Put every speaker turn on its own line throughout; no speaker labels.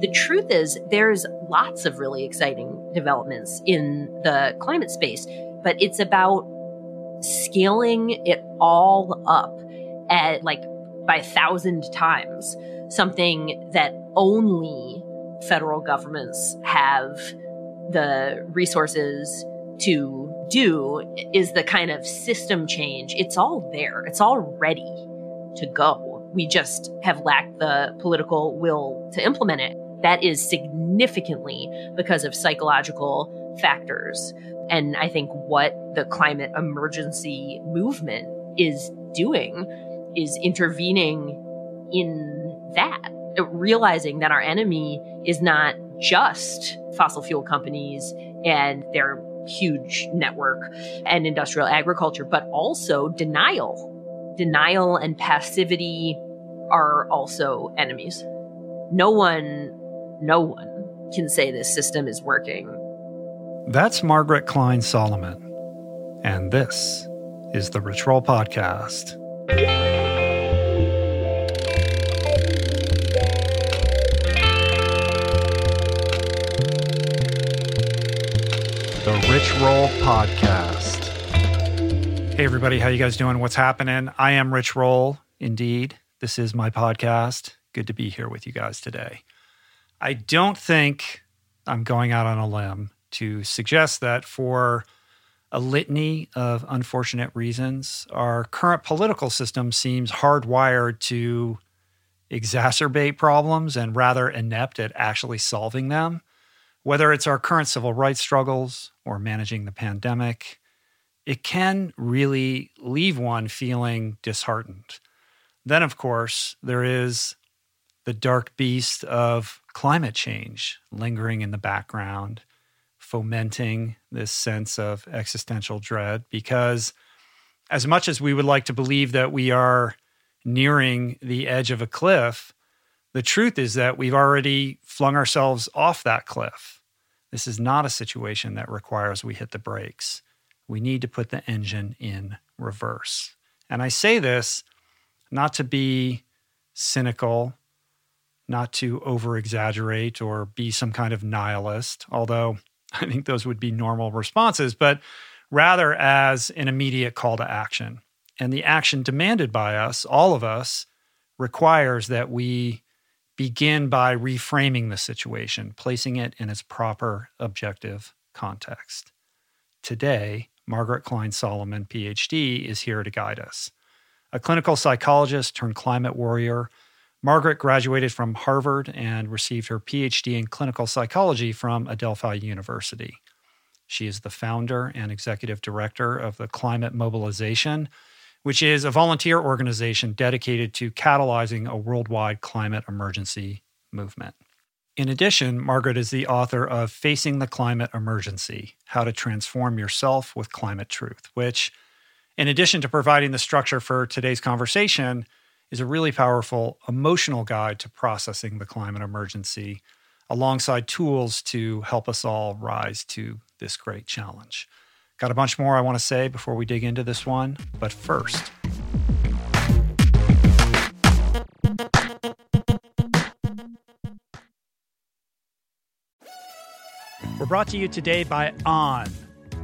The truth is, there's lots of really exciting developments in the climate space, but it's about scaling it all up at like by a thousand times, something that only federal governments have the resources to do is the kind of system change. It's all there. It's all ready to go. We just have lacked the political will to implement it. That is significantly because of psychological factors. And I think what the climate emergency movement is doing is intervening in that, realizing that our enemy is not just fossil fuel companies and their huge network and industrial agriculture, but also denial. Denial and passivity are also enemies. No one, no one can say this system is working.
That's Margaret Klein Salamon. And this is the Rich Roll Podcast. the Rich Roll Podcast. Hey everybody, how you guys doing? What's happening? I am Rich Roll, indeed. This is my podcast. Good to be here with you guys today. I don't think I'm going out on a limb to suggest that for a litany of unfortunate reasons, our current political system seems hardwired to exacerbate problems and rather inept at actually solving them. Whether it's our current civil rights struggles or managing the pandemic, it can really leave one feeling disheartened. Then, of course, there is the dark beast of climate change lingering in the background, fomenting this sense of existential dread. Because, as much as we would like to believe that we are nearing the edge of a cliff, the truth is that we've already flung ourselves off that cliff. This is not a situation that requires we hit the brakes. We need to put the engine in reverse. And I say this not to be cynical, not to over exaggerate or be some kind of nihilist, although I think those would be normal responses, but rather as an immediate call to action. And the action demanded by us, all of us, requires that we begin by reframing the situation, placing it in its proper objective context. Today, Margaret Klein Salamon, PhD, is here to guide us. A clinical psychologist turned climate warrior, Margaret graduated from Harvard and received her PhD in clinical psychology from Adelphi University. She is the founder and executive director of the Climate Mobilization, which is a volunteer organization dedicated to catalyzing a worldwide climate emergency movement. In addition, Margaret is the author of Facing the Climate Emergency How to Transform Yourself with Climate Truth, which, in addition to providing the structure for today's conversation, is a really powerful emotional guide to processing the climate emergency alongside tools to help us all rise to this great challenge. Got a bunch more I want to say before we dig into this one, but first, We're brought to you today by On.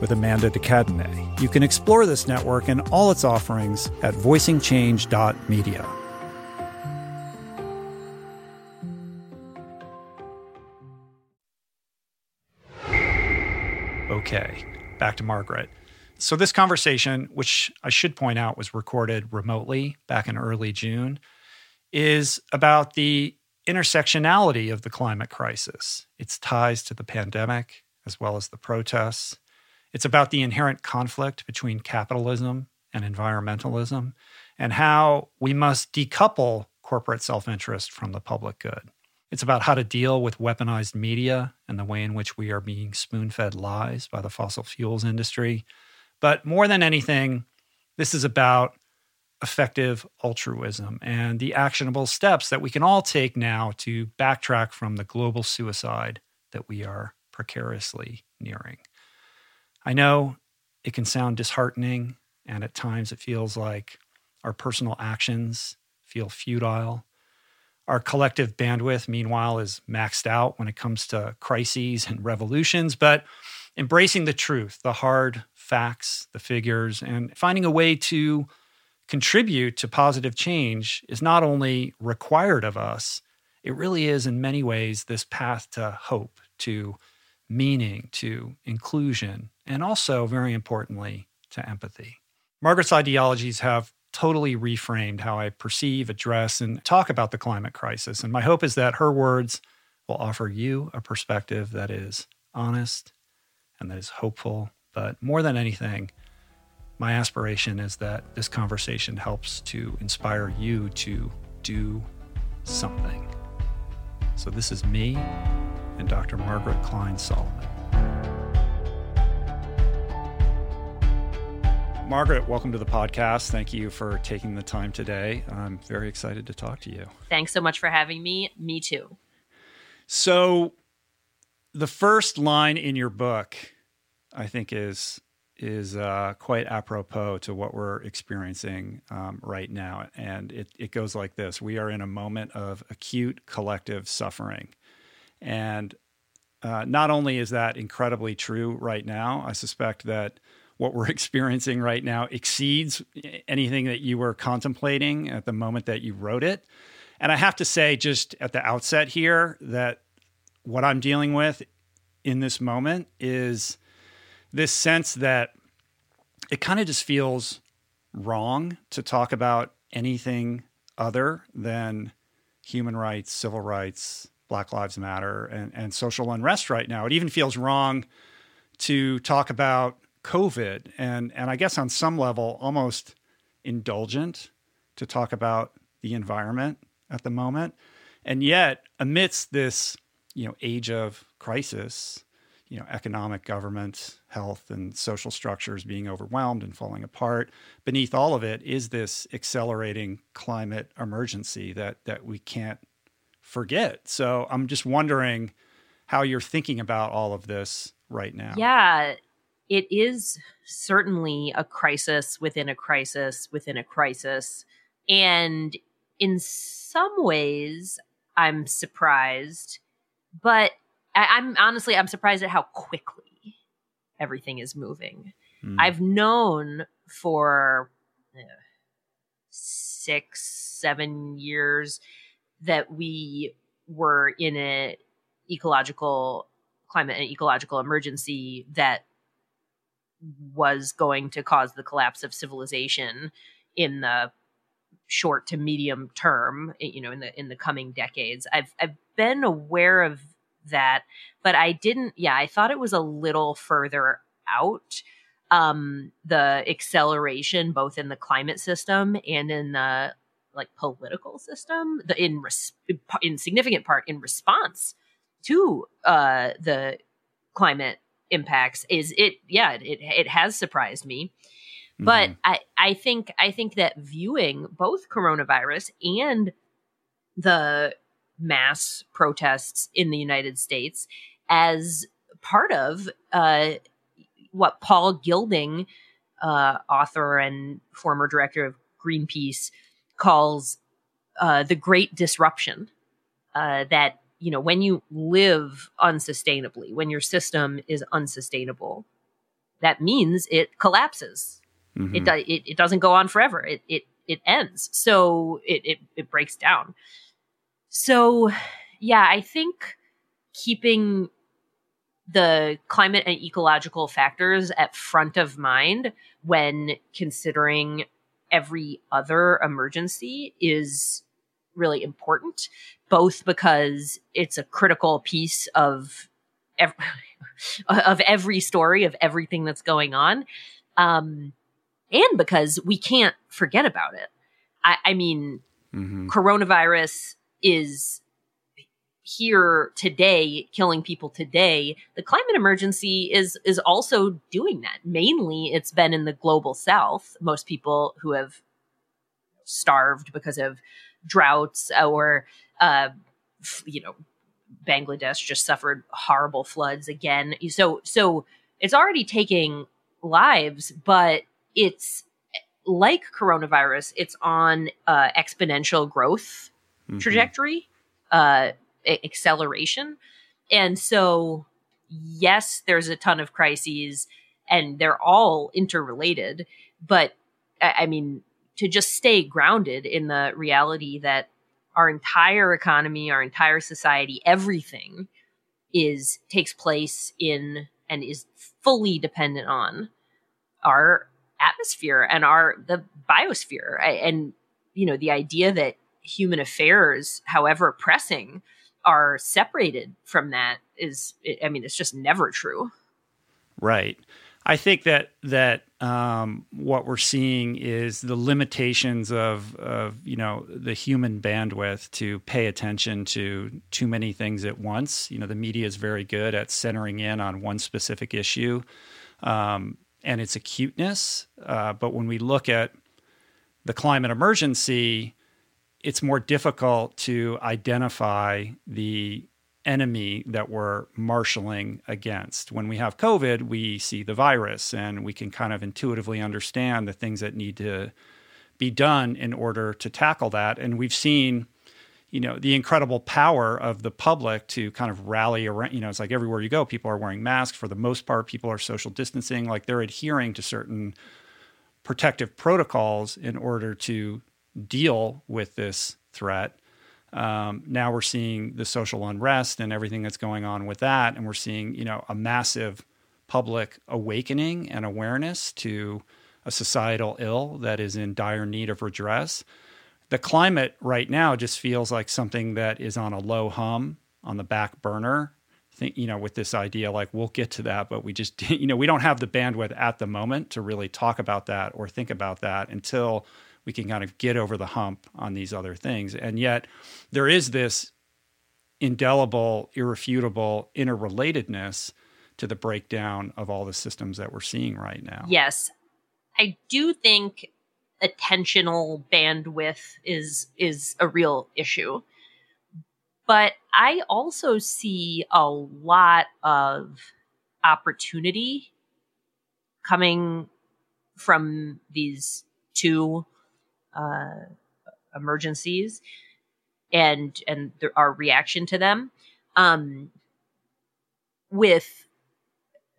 with Amanda de Cadenet. You can explore this network and all its offerings at voicingchange.media. Okay, back to Margaret. So, this conversation, which I should point out was recorded remotely back in early June, is about the intersectionality of the climate crisis, its ties to the pandemic, as well as the protests. It's about the inherent conflict between capitalism and environmentalism, and how we must decouple corporate self interest from the public good. It's about how to deal with weaponized media and the way in which we are being spoon fed lies by the fossil fuels industry. But more than anything, this is about effective altruism and the actionable steps that we can all take now to backtrack from the global suicide that we are precariously nearing. I know it can sound disheartening, and at times it feels like our personal actions feel futile. Our collective bandwidth, meanwhile, is maxed out when it comes to crises and revolutions, but embracing the truth, the hard facts, the figures, and finding a way to contribute to positive change is not only required of us, it really is, in many ways, this path to hope, to meaning, to inclusion, and also, very importantly, to empathy. Margaret's ideologies have totally reframed how I perceive, address, and talk about the climate crisis. And my hope is that her words will offer you a perspective that is honest and that is hopeful. But more than anything, my aspiration is that this conversation helps to inspire you to do something. So, this is me and Dr. Margaret Klein Salamon. Margaret, welcome to the podcast. Thank you for taking the time today. I'm very excited to talk to you.
Thanks so much for having me. Me too.
So, the first line in your book, I think, is is uh, quite apropos to what we're experiencing um, right now. And it, it goes like this We are in a moment of acute collective suffering. And uh, not only is that incredibly true right now, I suspect that what we're experiencing right now exceeds anything that you were contemplating at the moment that you wrote it. And I have to say, just at the outset here, that what I'm dealing with in this moment is this sense that it kind of just feels wrong to talk about anything other than human rights, civil rights, Black Lives Matter, and, and social unrest right now. It even feels wrong to talk about COVID and, and I guess on some level, almost indulgent to talk about the environment at the moment. And yet, amidst this, you know, age of crisis, you know, economic government, health, and social structures being overwhelmed and falling apart. Beneath all of it is this accelerating climate emergency that that we can't forget. So I'm just wondering how you're thinking about all of this right now.
Yeah, it is certainly a crisis within a crisis within a crisis. And in some ways, I'm surprised, but I, am honestly I'm surprised at how quickly everything is moving. Mm. I've known for uh, six, seven years that we were in an ecological climate and ecological emergency that was going to cause the collapse of civilization in the short to medium term you know in the in the coming decades i've i've been aware of that, but I didn't. Yeah, I thought it was a little further out. Um, the acceleration, both in the climate system and in the like political system, the in res- in significant part in response to uh, the climate impacts, is it? Yeah, it it has surprised me. But mm-hmm. I, I think I think that viewing both coronavirus and the mass protests in the United States as part of uh, what Paul Gilding, uh, author and former director of Greenpeace, calls uh, the Great Disruption. Uh, that you know, when you live unsustainably, when your system is unsustainable, that means it collapses. Mm-hmm. It, it it doesn't go on forever. It it it ends. So it it, it breaks down. So, yeah, I think keeping the climate and ecological factors at front of mind when considering every other emergency is really important, both because it's a critical piece of every, of every story of everything that's going on, um, and because we can't forget about it. I, I mean, mm-hmm. coronavirus is here today killing people today the climate emergency is is also doing that mainly it's been in the global south most people who have starved because of droughts or uh, you know bangladesh just suffered horrible floods again so so it's already taking lives but it's like coronavirus it's on uh, exponential growth mm-hmm. trajectory, uh, acceleration. And so, yes, there's a ton of crises and they're all interrelated. But I mean, to just stay grounded in the reality that our entire economy, our entire society, everything is takes place in and is fully dependent on our atmosphere and our the biosphere and you know the idea that human affairs, however pressing, are separated from that is I mean it's just never true.
Right. I think that that um, what we're seeing is the limitations of, of you know the human bandwidth to pay attention to too many things at once. You know the media is very good at centering in on one specific issue um, and its acuteness, uh, but when we look at the climate emergency, it's more difficult to identify the enemy that we're marshaling against. When we have COVID, we see the virus and we can kind of intuitively understand the things that need to be done in order to tackle that. And we've seen, you know, the incredible power of the public to kind of rally around. You know, it's like everywhere you go, people are wearing masks. For the most part, people are social distancing, like they're adhering to certain protective protocols in order to deal with this threat. Um, now we're seeing the social unrest and everything that's going on with that, and we're seeing you know a massive public awakening and awareness to a societal ill that is in dire need of redress. The climate right now just feels like something that is on a low hum on the back burner. Think, you know, with this idea, like we'll get to that, but we just, you know, we don't have the bandwidth at the moment to really talk about that or think about that until we can kind of get over the hump on these other things. And yet there is this indelible, irrefutable interrelatedness to the breakdown of all the systems that we're seeing right now.
Yes. I do think attentional bandwidth is is a real issue. But I also see a lot of opportunity coming from these two uh, emergencies and and there, our reaction to them um, with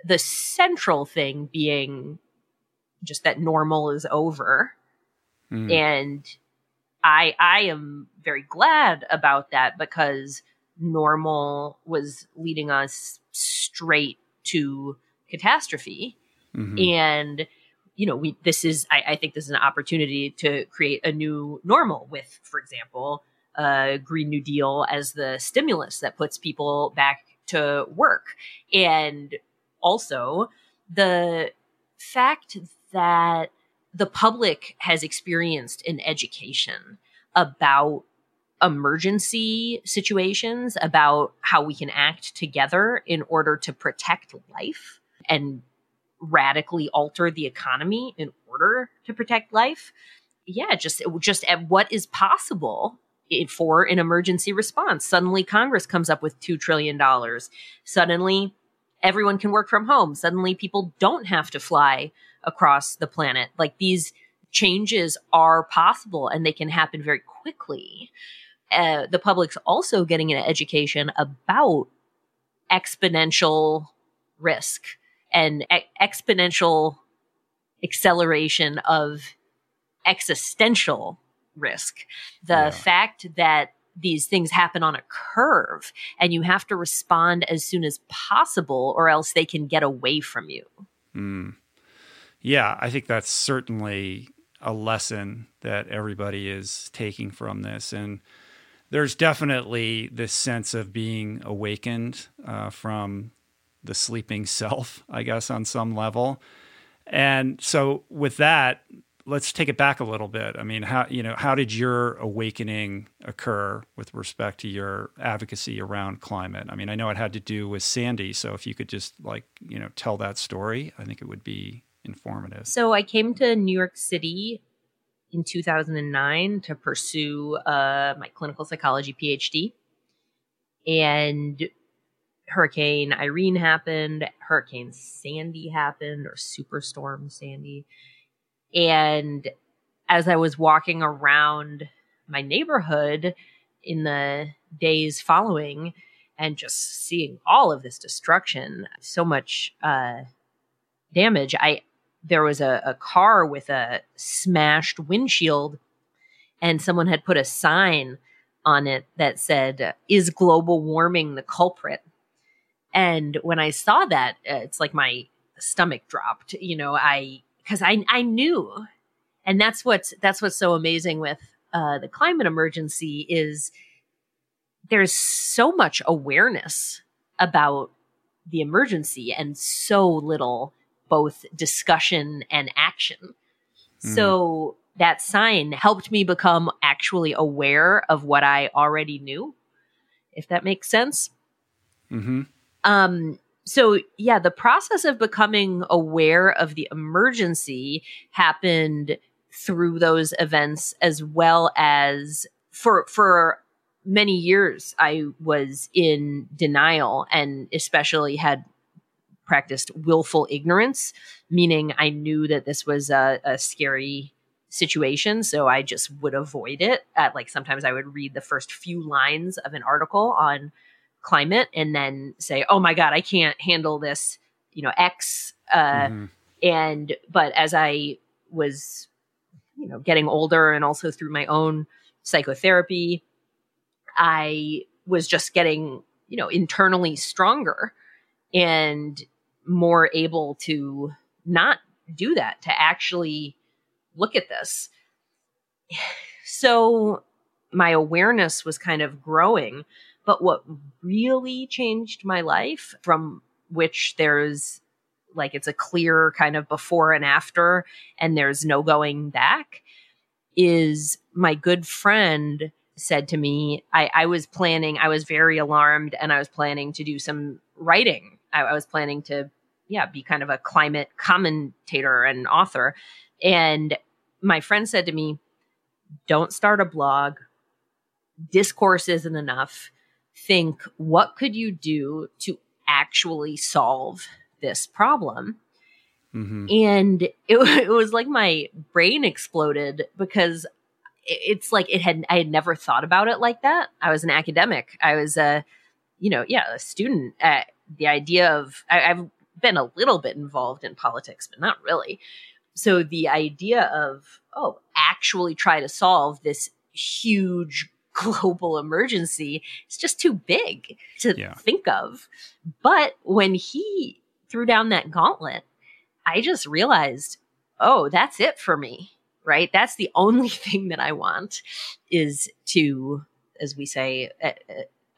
the central thing being just that normal is over mm. and i i am very glad about that because normal was leading us straight to catastrophe mm-hmm. and you know, we this is I, I think this is an opportunity to create a new normal with, for example, uh, Green New Deal as the stimulus that puts people back to work, and also the fact that the public has experienced an education about emergency situations, about how we can act together in order to protect life and radically alter the economy in order to protect life. Yeah just just at what is possible for an emergency response. Suddenly congress comes up with 2 trillion dollars. Suddenly everyone can work from home. Suddenly people don't have to fly across the planet. Like these changes are possible and they can happen very quickly. Uh, the public's also getting an education about exponential risk and e- exponential acceleration of existential risk. The yeah. fact that these things happen on a curve and you have to respond as soon as possible or else they can get away from you.
Mm. Yeah, I think that's certainly a lesson that everybody is taking from this. And there's definitely this sense of being awakened uh, from the sleeping self, I guess, on some level. And so with that, let's take it back a little bit. I mean, how you know, how did your awakening occur with respect to your advocacy around climate? I mean, I know it had to do with Sandy, so if you could just like, you know, tell that story, I think it would be informative.
So I came to New York City in 2009 to pursue uh, my clinical psychology PhD. And Hurricane Irene happened, Hurricane Sandy happened, or Superstorm Sandy. And as I was walking around my neighborhood in the days following and just seeing all of this destruction, so much uh, damage, I there was a, a car with a smashed windshield, and someone had put a sign on it that said, Is global warming the culprit? And when I saw that, uh, it's like my stomach dropped, you know, I, cause I, I knew. And that's what's, that's what's so amazing with, uh, the climate emergency is there's so much awareness about the emergency and so little both discussion and action. Mm. So that sign helped me become actually aware of what I already knew, if that makes sense.
Mm-hmm.
Um, so yeah, the process of becoming aware of the emergency happened through those events as well as for for many years I was in denial and especially had practiced willful ignorance, meaning I knew that this was a, a scary situation. So I just would avoid it. At, like sometimes I would read the first few lines of an article on climate and then say, oh my God, I can't handle this, you know, X. Uh, mm-hmm. And, but as I was, you know, getting older and also through my own psychotherapy, I was just getting, you know, internally stronger and more able to not do that, to actually look at this. So my awareness was kind of growing. But what really changed my life, from which there's like it's a clear kind of before and after, and there's no going back, is my good friend said to me, I, I was planning, I was very alarmed, and I was planning to do some writing. I, I was planning to, yeah, be kind of a climate commentator and author. And my friend said to me, Don't start a blog. Discourse isn't enough. Think, what could you do to actually solve this problem? Mm-hmm. And it, it was like my brain exploded because it's like it had I had never thought about it like that. I was an academic. I was a, you know, yeah, a student. Uh, the idea of I, I've been a little bit involved in politics, but not really. So the idea of oh, actually try to solve this huge global emergency is just too big to yeah. think of. But when he threw down that gauntlet, I just realized, oh, that's it for me right? That's the only thing that I want is to, as we say at,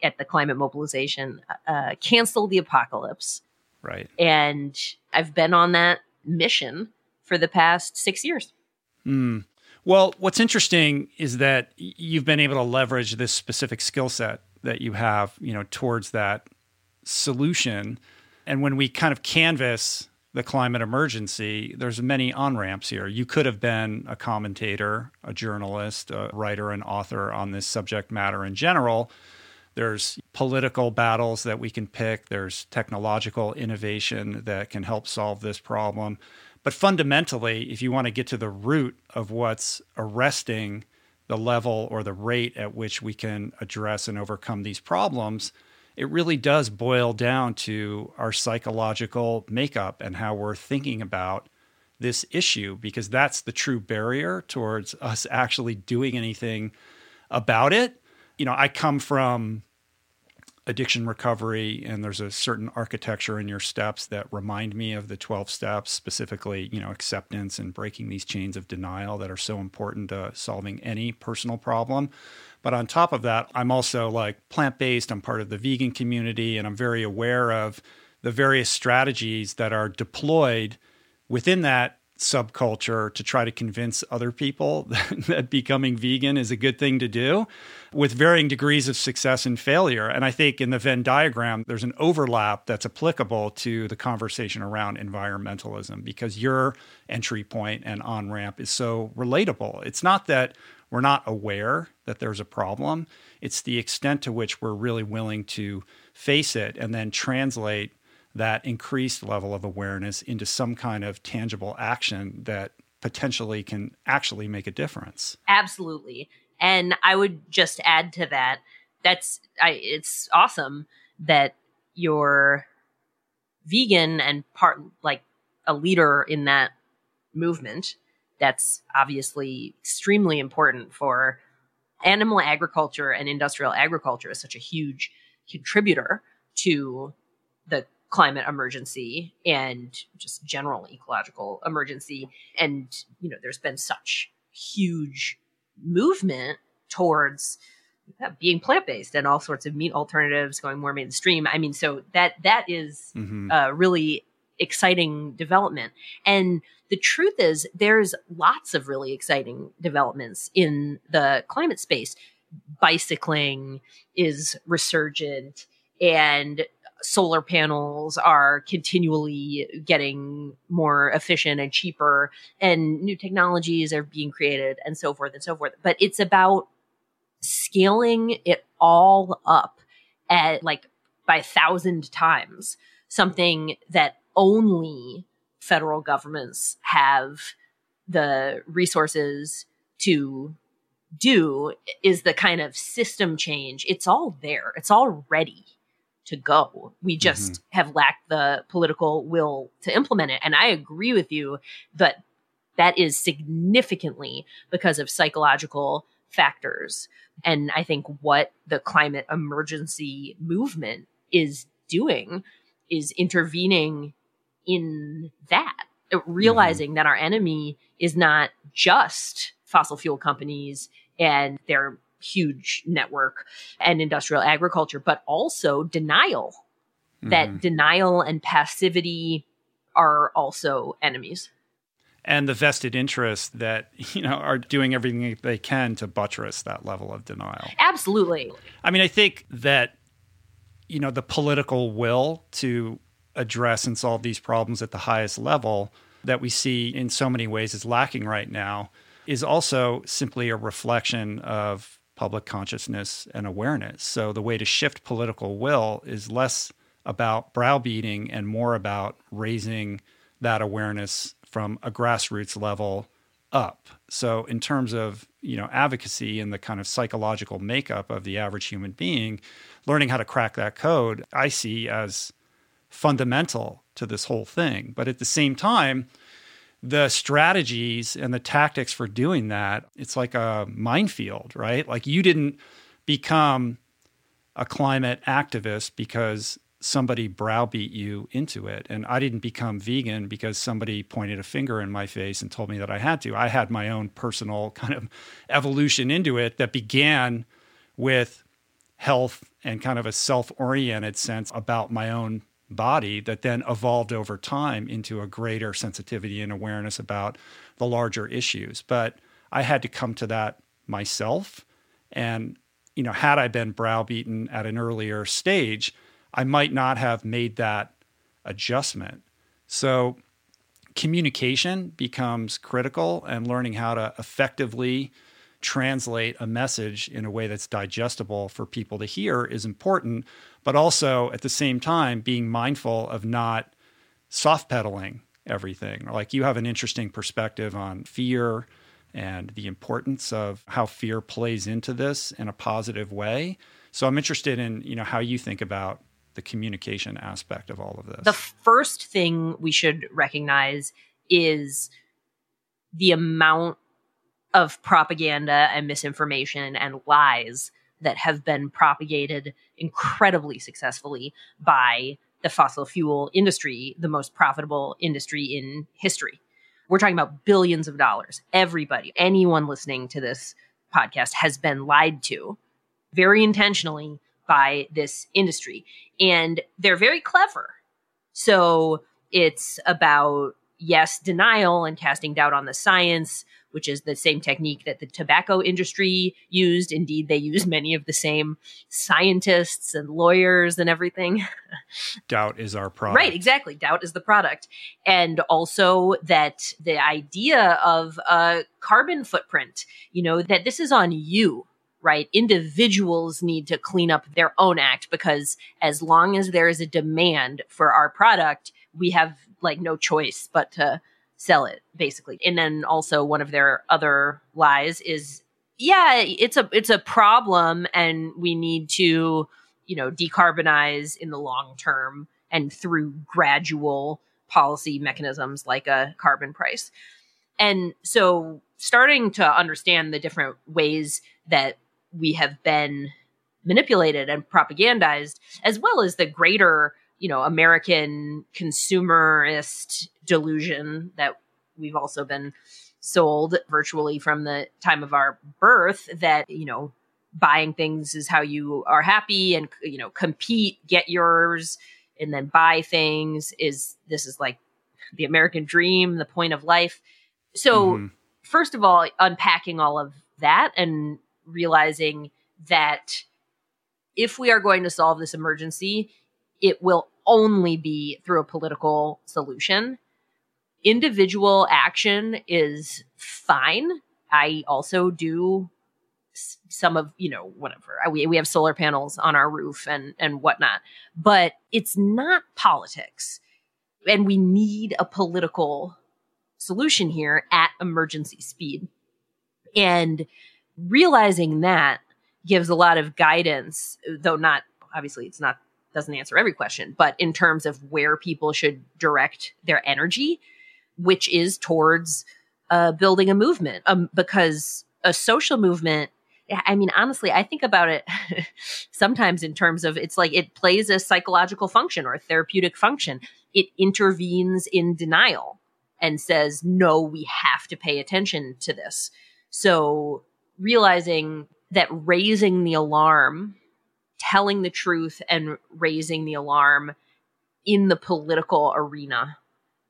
at the climate mobilization, uh, cancel the apocalypse.
Right.
And I've been on that mission for the past six years.
Mm. Well, what's interesting is that you've been able to leverage this specific skill set that you have, you know, towards that solution. And when we kind of canvas the climate emergency, there's many on ramps here. You could have been a commentator, a journalist, a writer, an author on this subject matter in general. There's political battles that we can pick, there's technological innovation that can help solve this problem. But fundamentally, if you want to get to the root of what's arresting the level or the rate at which we can address and overcome these problems, it really does boil down to our psychological makeup and how we're thinking about this issue, because that's the true barrier towards us actually doing anything about it. You know, I come from addiction recovery and there's a certain architecture in your steps that remind me of the 12 steps specifically you know acceptance and breaking these chains of denial that are so important to solving any personal problem but on top of that, I'm also like plant based. I'm part of the vegan community, and I'm very aware of the various strategies that are deployed within that subculture to try to convince other people that becoming vegan is a good thing to do with varying degrees of success and failure. And I think in the Venn diagram, there's an overlap that's applicable to the conversation around environmentalism because your entry point and on ramp is so relatable. It's not that we're not aware that there's a problem. It's the extent to which we're really willing to face it and then translate that increased level of awareness into some kind of tangible action that potentially can actually make a difference.
Absolutely. And I would just add to that that's I, it's awesome that you're vegan and part like a leader in that movement that's obviously extremely important for animal agriculture and industrial agriculture is such a huge contributor to the climate emergency and just general ecological emergency and you know there's been such huge movement towards being plant-based and all sorts of meat alternatives going more mainstream i mean so that that is mm-hmm. a really exciting development and the truth is there's lots of really exciting developments in the climate space. Bicycling is resurgent and solar panels are continually getting more efficient and cheaper and new technologies are being created and so forth and so forth. But it's about scaling it all up at like by a thousand times something that only federal governments have the resources to do is the kind of system change. It's all there. It's all ready to go. We just mm-hmm. have lacked the political will to implement it. And I agree with you that that is significantly because of psychological factors. And I think what the climate emergency movement is doing is intervening in that, realizing mm-hmm. that our enemy is not just fossil fuel companies and their huge network and industrial agriculture, but also denial. Mm-hmm. That denial and passivity are also enemies.
And the vested interests that, you know, are doing everything they can to buttress that level of denial.
Absolutely.
I mean, I think that, you know, the political will to address and solve these problems at the highest level that we see in so many ways is lacking right now is also simply a reflection of public consciousness and awareness. So the way to shift political will is less about browbeating and more about raising that awareness from a grassroots level up. So in terms of, you know, advocacy and the kind of psychological makeup of the average human being, learning how to crack that code, I see as fundamental to this whole thing. But at the same time, the strategies and the tactics for doing that, it's like a minefield, right? Like you didn't become a climate activist because somebody browbeat you into it. And I didn't become vegan because somebody pointed a finger in my face and told me that I had to. I had my own personal kind of evolution into it that began with health and kind of a self oriented sense about my own body that then evolved over time into a greater sensitivity and awareness about the larger issues. But I had to come to that myself. And, you know, had I been browbeaten at an earlier stage, I might not have made that adjustment. So communication becomes critical and learning how to effectively translate a message in a way that's digestible for people to hear is important, but also at the same time being mindful of not soft pedaling everything. Like you have an interesting perspective on fear and the importance of how fear plays into this in a positive way. So I'm interested in, you know, how you think about the communication aspect of all of this.
The first thing we should recognize is the amount of propaganda and misinformation and lies that have been propagated incredibly successfully by the fossil fuel industry, the most profitable industry in history. We're talking about billions of dollars. Everybody, anyone listening to this podcast has been lied to very intentionally by this industry. And they're very clever. So it's about, yes, denial and casting doubt on the science, which is the same technique that the tobacco industry used. Indeed, they use many of the same scientists and lawyers and everything.
Doubt is our product.
Right, exactly. Doubt is the product. And also that the idea of a carbon footprint, you know, that this is on you right? Individuals need to clean up their own act because as long as there is a demand for our product, we have like no choice but to sell it basically. And then also one of their other lies is yeah, it's a it's a problem and we need to, you know, decarbonize in the long term and through gradual policy mechanisms like a carbon price. And so starting to understand the different ways that we have been manipulated and propagandized as well as the greater you know American consumerist delusion that we've also been sold virtually from the time of our birth that you know buying things is how you are happy and you know compete get yours and then buy things is this is like the american dream the point of life so mm-hmm. first of all unpacking all of that and realizing that if we are going to solve this emergency it will only be through a political solution. Individual action is fine. I also do some of you know whatever we, we have solar panels on our roof and and whatnot but it's not politics and we need a political solution here at emergency speed and realizing that gives a lot of guidance though not obviously it's not doesn't answer every question but in terms of where people should direct their energy which is towards uh, building a movement um, because a social movement I mean, honestly, I think about it sometimes in terms of it's like it plays a psychological function or a therapeutic function. It intervenes in denial and says, no, we have to pay attention to this. So realizing that raising the alarm, telling the truth and raising the alarm in the political arena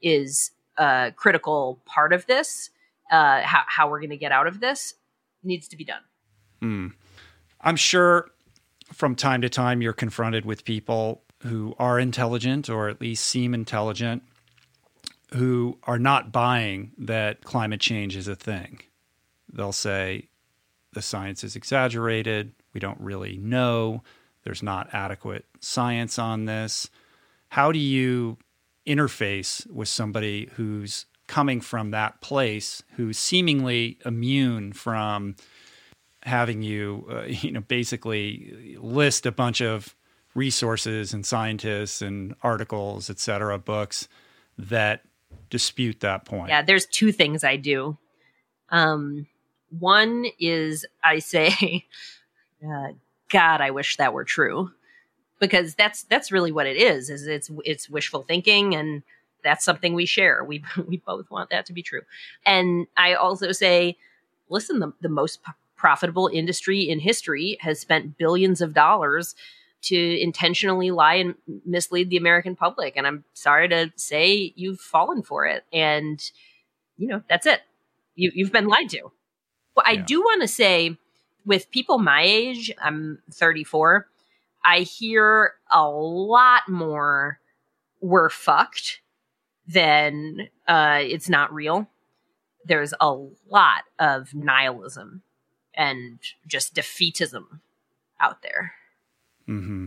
is a critical part of this. Uh, how, how we're going to get out of this needs to be done.
Mm. I'm sure from time to time you're confronted with people who are intelligent or at least seem intelligent who are not buying that climate change is a thing. They'll say the science is exaggerated, we don't really know, there's not adequate science on this. How do you interface with somebody who's coming from that place, who's seemingly immune from having you, uh, you know, basically list a bunch of resources and scientists and articles, et cetera, books that dispute that point.
Yeah, there's two things I do. Um, one is I say, uh, God, I wish that were true, because that's that's really what it is. Is it's it's wishful thinking, and that's something we share. We we both want that to be true. And I also say, listen, the the most profitable industry in history has spent billions of dollars to intentionally lie and mislead the American public. And I'm sorry to say you've fallen for it. And, you know, that's it. You, you've been lied to. Well, I do want to say with people my age, I'm 34, I hear a lot more we're fucked than uh, it's not real. There's a lot of nihilism and just defeatism out there.
Mm-hmm.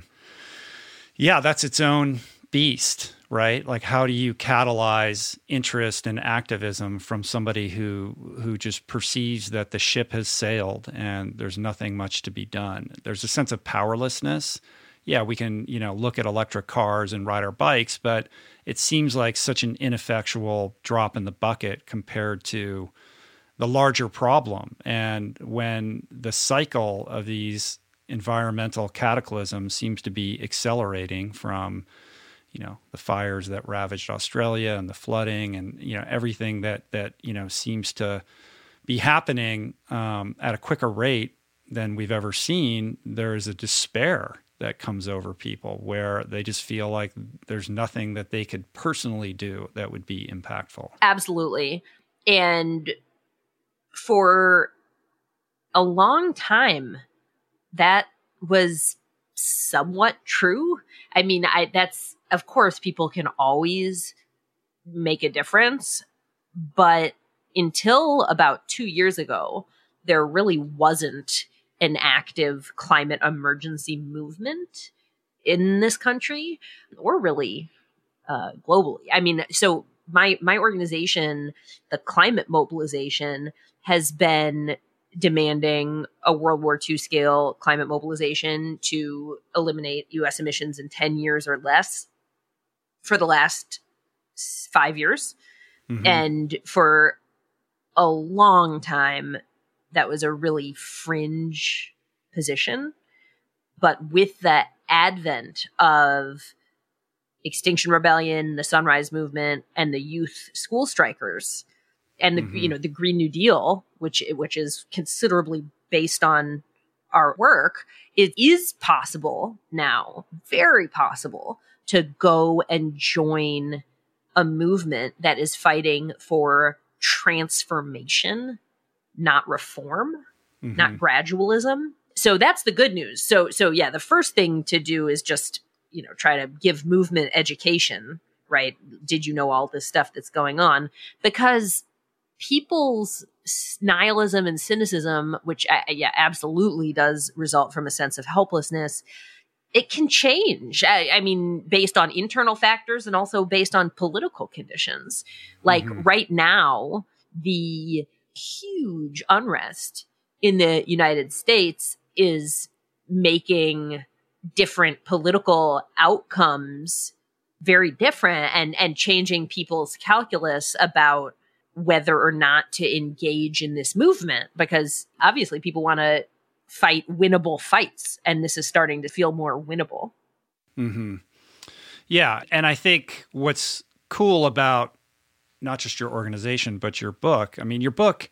Yeah, that's its own beast, right? Like, how do you catalyze interest and activism from somebody who who just perceives that the ship has sailed and there's nothing much to be done? There's a sense of powerlessness. Yeah, we can you know look at electric cars and ride our bikes, but it seems like such an ineffectual drop in the bucket compared to the larger problem. And when the cycle of these environmental cataclysms seems to be accelerating from, you know, the fires that ravaged Australia and the flooding and you know everything that that you know seems to be happening um, at a quicker rate than we've ever seen, there is a despair that comes over people where they just feel like there's nothing that they could personally do that would be impactful.
Absolutely. And for a long time that was somewhat true. I mean, I that's of course people can always make a difference, but until about 2 years ago, there really wasn't an active climate emergency movement in this country or really uh, globally. I mean, so my my organization, the climate mobilization, has been demanding a World War II scale climate mobilization to eliminate US emissions in 10 years or less for the last five years. Mm-hmm. And for a long time, that was a really fringe position. But with the advent of Extinction Rebellion, the Sunrise Movement, and the youth school strikers, and the mm-hmm. you know the Green New Deal, which which is considerably based on our work, it is possible now, very possible, to go and join a movement that is fighting for transformation, not reform, mm-hmm. not gradualism. So that's the good news. So so yeah, the first thing to do is just, you know, try to give movement education, right? Did you know all this stuff that's going on? Because people's nihilism and cynicism, which yeah, absolutely does result from a sense of helplessness, it can change. I, I, mean, based on internal factors and also based on political conditions. Like mm-hmm. right now, the huge unrest in the United States is making different political outcomes very different and and changing people's calculus about whether or not to engage in this movement because obviously people want to fight winnable fights and this is starting to feel more winnable.
Mhm. Yeah, and I think what's cool about not just your organization but your book. I mean, your book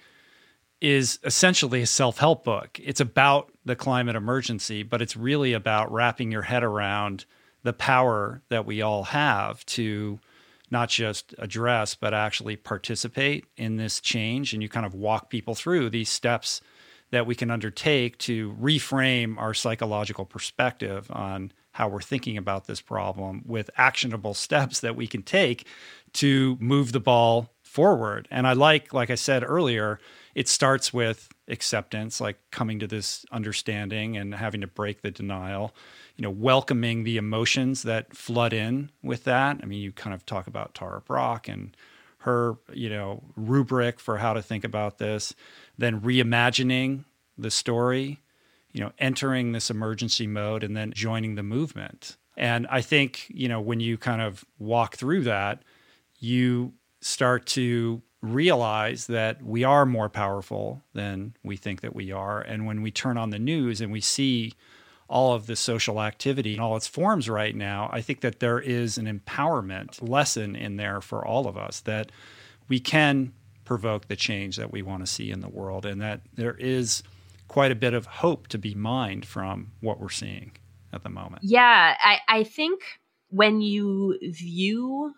is essentially a self-help book. It's about the climate emergency, but it's really about wrapping your head around the power that we all have to not just address but actually participate in this change and you kind of walk people through these steps that we can undertake to reframe our psychological perspective on how we're thinking about this problem with actionable steps that we can take to move the ball forward. And I like, like I said earlier, it starts with acceptance, like coming to this understanding and having to break the denial, you know, welcoming the emotions that flood in with that. I mean, you kind of talk about Tara Brach and her, you know, rubric for how to think about this, then reimagining the story, you know, entering this emergency mode and then joining the movement. And I think, you know, when you kind of walk through that, you start to realize that we are more powerful than we think that we are. And when we turn on the news and we see all of the social activity in all its forms right now, I think that there is an empowerment lesson in there for all of us that we can provoke the change that we want to see in the world and that there is quite a bit of hope to be mined from what we're seeing at the moment.
Yeah, I, I think when you view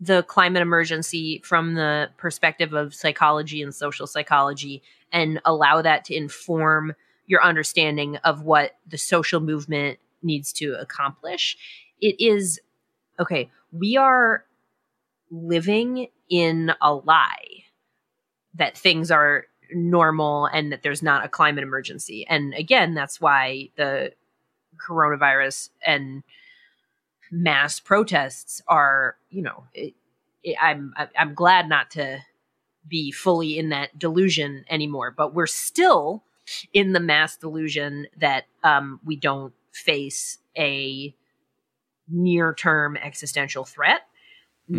the climate emergency from the perspective of psychology and social psychology and allow that to inform your understanding of what the social movement needs to accomplish. It is okay, we are living in a lie that things are normal and that there's not a climate emergency. And again, that's why the coronavirus and mass protests are, you know, it, it, I'm I'm glad not to be fully in that delusion anymore. But we're still in the mass delusion that um, we don't face a near term existential threat. Mm-hmm.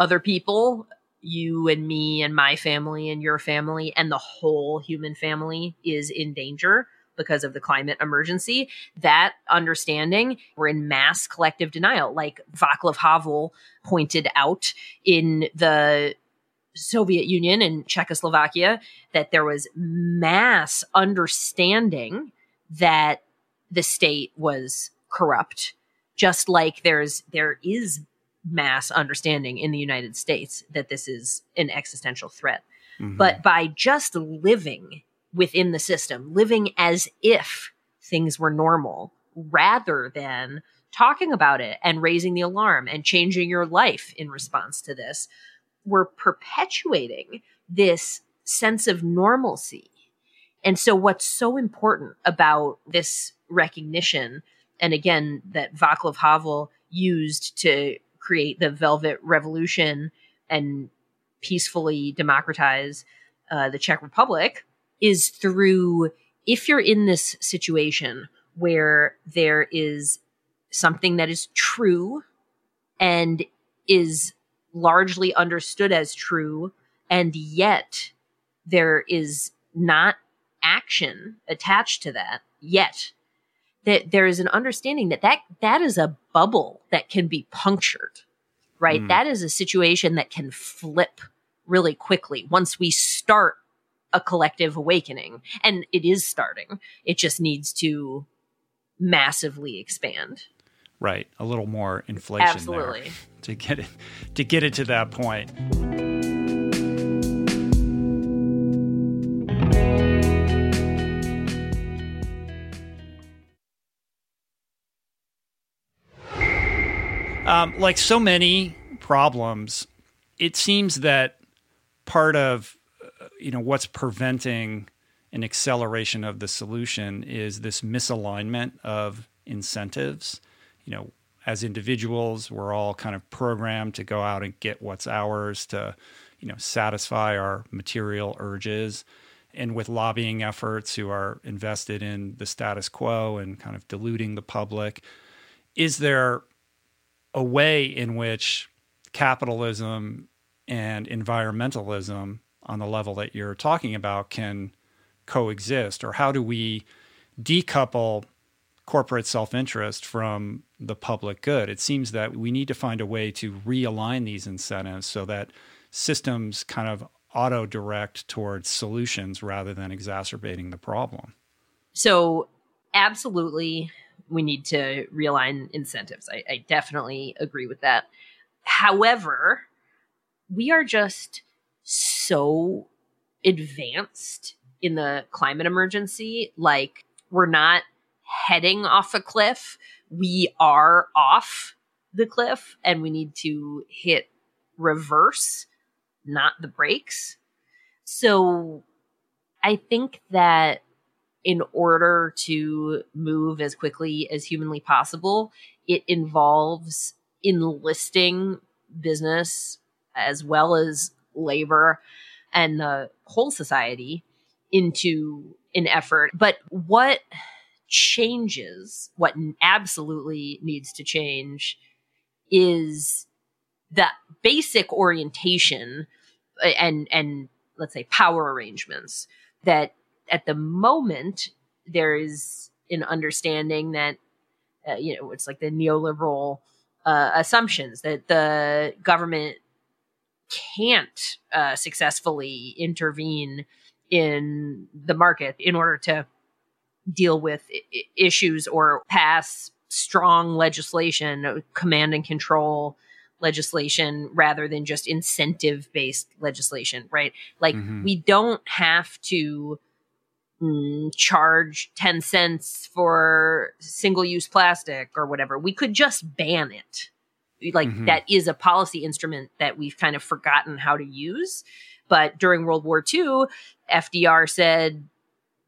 Other people, you and me and my family and your family and the whole human family is in danger because of the climate emergency. That understanding, we're in mass collective denial, like Václav Havel pointed out in the Soviet Union and Czechoslovakia, that there was mass understanding that the state was corrupt, just like there's there is mass understanding in the United States that this is an existential threat. Mm-hmm. But by just living within the system, living as if things were normal rather than talking about it and raising the alarm and changing your life in response to this. We're perpetuating this sense of normalcy. And so, what's so important about this recognition, and again, that Václav Havel used to create the Velvet Revolution and peacefully democratize uh, the Czech Republic, is through if you're in this situation where there is something that is true and is largely understood as true, and yet there is not action attached to that yet that there is an understanding that that, that is a bubble that can be punctured right? Mm. that is a situation that can flip really quickly once we start a collective awakening. And it is starting. It just needs to massively expand.
Right. A little more inflation
Absolutely.
there to get it to get it to that point um, like so many problems it seems that part of uh, you know what's preventing an acceleration of the solution is this misalignment of incentives. You know, as individuals, we're all kind of programmed to go out and get what's ours to, you know, satisfy our material urges. And with lobbying efforts who are invested in the status quo and kind of diluting the public, is there a way in which capitalism and environmentalism on the level that you're talking about can coexist? Or how do we decouple corporate self interest from the public good? It seems that we need to find a way to realign these incentives so that systems kind of auto direct towards solutions rather than exacerbating the problem.
So, absolutely, we need to realign incentives. I, I definitely agree with that. However, we are just so advanced in the climate emergency. Like, we're not heading off a cliff. We are off the cliff and we need to hit reverse, not the brakes. So I think that in order to move as quickly as humanly possible, it involves enlisting business as well as labor and the whole society into an effort. But what changes, what absolutely needs to change, is that basic orientation and and let's say power arrangements that at the moment there is an understanding that uh, you know it's like the neoliberal uh, assumptions that the government can't uh, successfully intervene in the market in order to deal with I- issues or pass strong legislation, uh, command and control legislation rather than just incentive based legislation, right? Like mm-hmm. we don't have to mm, charge 10 cents for single use plastic or whatever. We could just ban it. Like mm-hmm. that is a policy instrument that we've kind of forgotten how to use. But during World War II, FDR said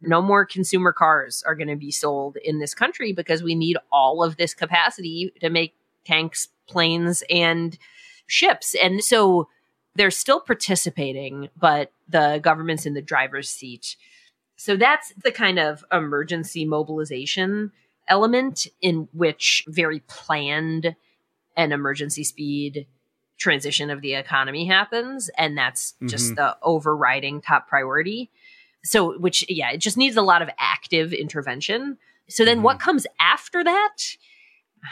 no more consumer cars are going to be sold in this country because we need all of this capacity to make tanks, planes, and ships. And so they're still participating, but the government's in the driver's seat. So that's the kind of emergency mobilization element in which very planned and emergency speed transition of the economy happens. And that's just mm-hmm. the overriding top priority. So, which, yeah, it just needs a lot of active intervention. So then mm-hmm. what comes after that?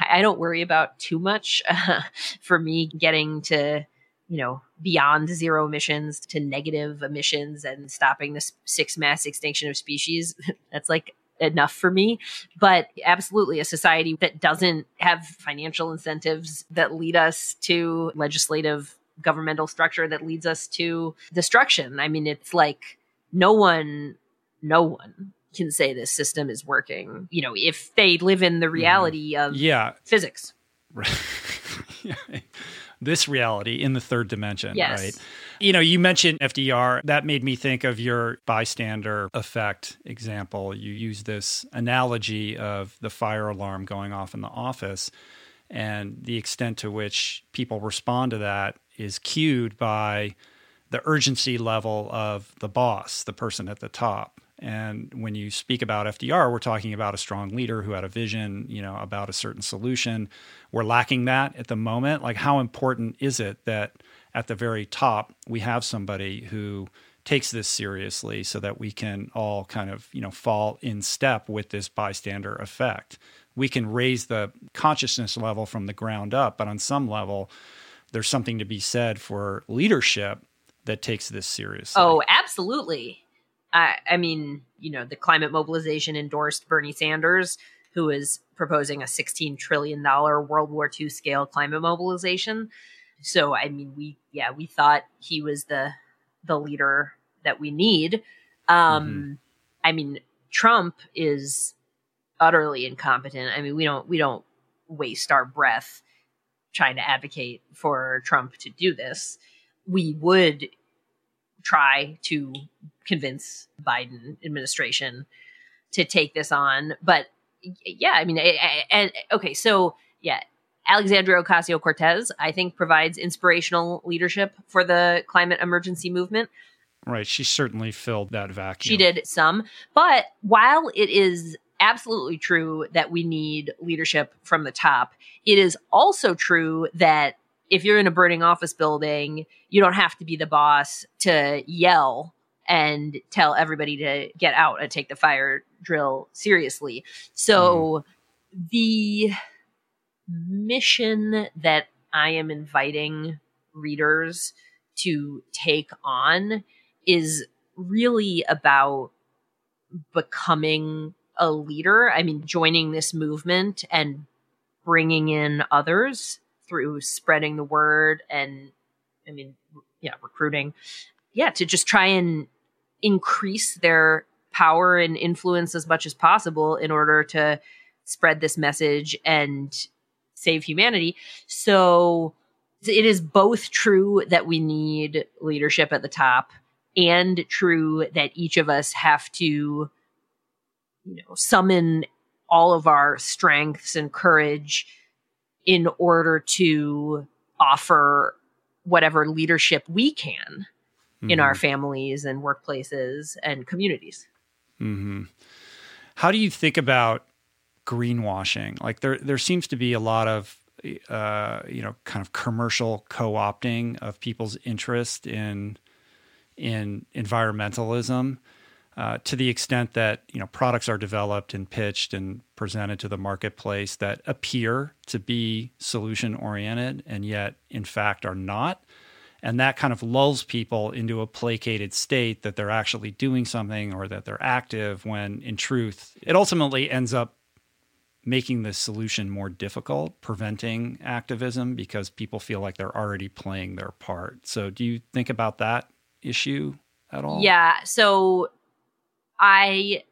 I don't worry about too much uh, for me getting to, you know, beyond zero emissions to negative emissions and stopping the six mass extinction of species. That's like enough for me. But absolutely, a society that doesn't have financial incentives that lead us to legislative governmental structure that leads us to destruction. I mean, it's like no one, no one can say this system is working. You know, if they live in the mm-hmm. reality mm-hmm. of
yeah.
physics.
this reality in the third dimension,
yes.
right? You know, you mentioned FDR. That made me think of your bystander effect example. You use this analogy of the fire alarm going off in the office and the extent to which people respond to that is cued by the urgency level of the boss, the person at the top. And when you speak about FDR, we're talking about a strong leader who had a vision, you know, about a certain solution. We're lacking that at the moment. Like, how important is it that at the very top we have somebody who takes this seriously, so that we can all kind of, you know, fall in step with this bystander effect? We can raise the consciousness level from the ground up, but on some level, there's something to be said for leadership that takes this seriously.
Oh, absolutely. I, I mean, you know, the climate mobilization endorsed Bernie Sanders, who is proposing a $16 trillion World War II scale climate mobilization. So, I mean, we, yeah, we thought he was the, the leader that we need. Um, mm-hmm. I mean, Trump is utterly incompetent. I mean, we don't, we don't waste our breath trying to advocate for Trump to do this. We would try to convince Biden administration to take this on. But yeah, I mean, and okay, so yeah, Alexandria Ocasio Cortez, I think, provides inspirational leadership for the climate emergency movement.
Right. She certainly filled that vacuum.
She did some. But while it is absolutely true that we need leadership from the top, it is also true that if you're in a burning office building, you don't have to be the boss to yell and tell everybody to get out and take the fire drill seriously. So mm. the mission that I am inviting readers to take on is really about becoming a leader. I mean, joining this movement and bringing in others through spreading the word and, I mean, yeah, recruiting. Yeah, to just try and increase their power and influence as much as possible in order to spread this message and save humanity. So it is both true that we need leadership at the top and true that each of us have to you know summon all of our strengths and courage in order to offer whatever leadership we can mm-hmm. in our mm-hmm. families and workplaces and communities.
Mm-hmm. How do you think about greenwashing. Like there there seems to be a lot of uh, you know kind of commercial co-opting of people's interest in in environmentalism uh, to the extent that you know products are developed and pitched and presented to the marketplace that appear to be solution oriented and yet in fact are not and that kind of lulls people into a placated state that they're actually doing something or that they're active when in truth it ultimately ends up making the solution more difficult, preventing activism because people feel like they're already playing their part. So, do you think about that issue at all?
Yeah. So, I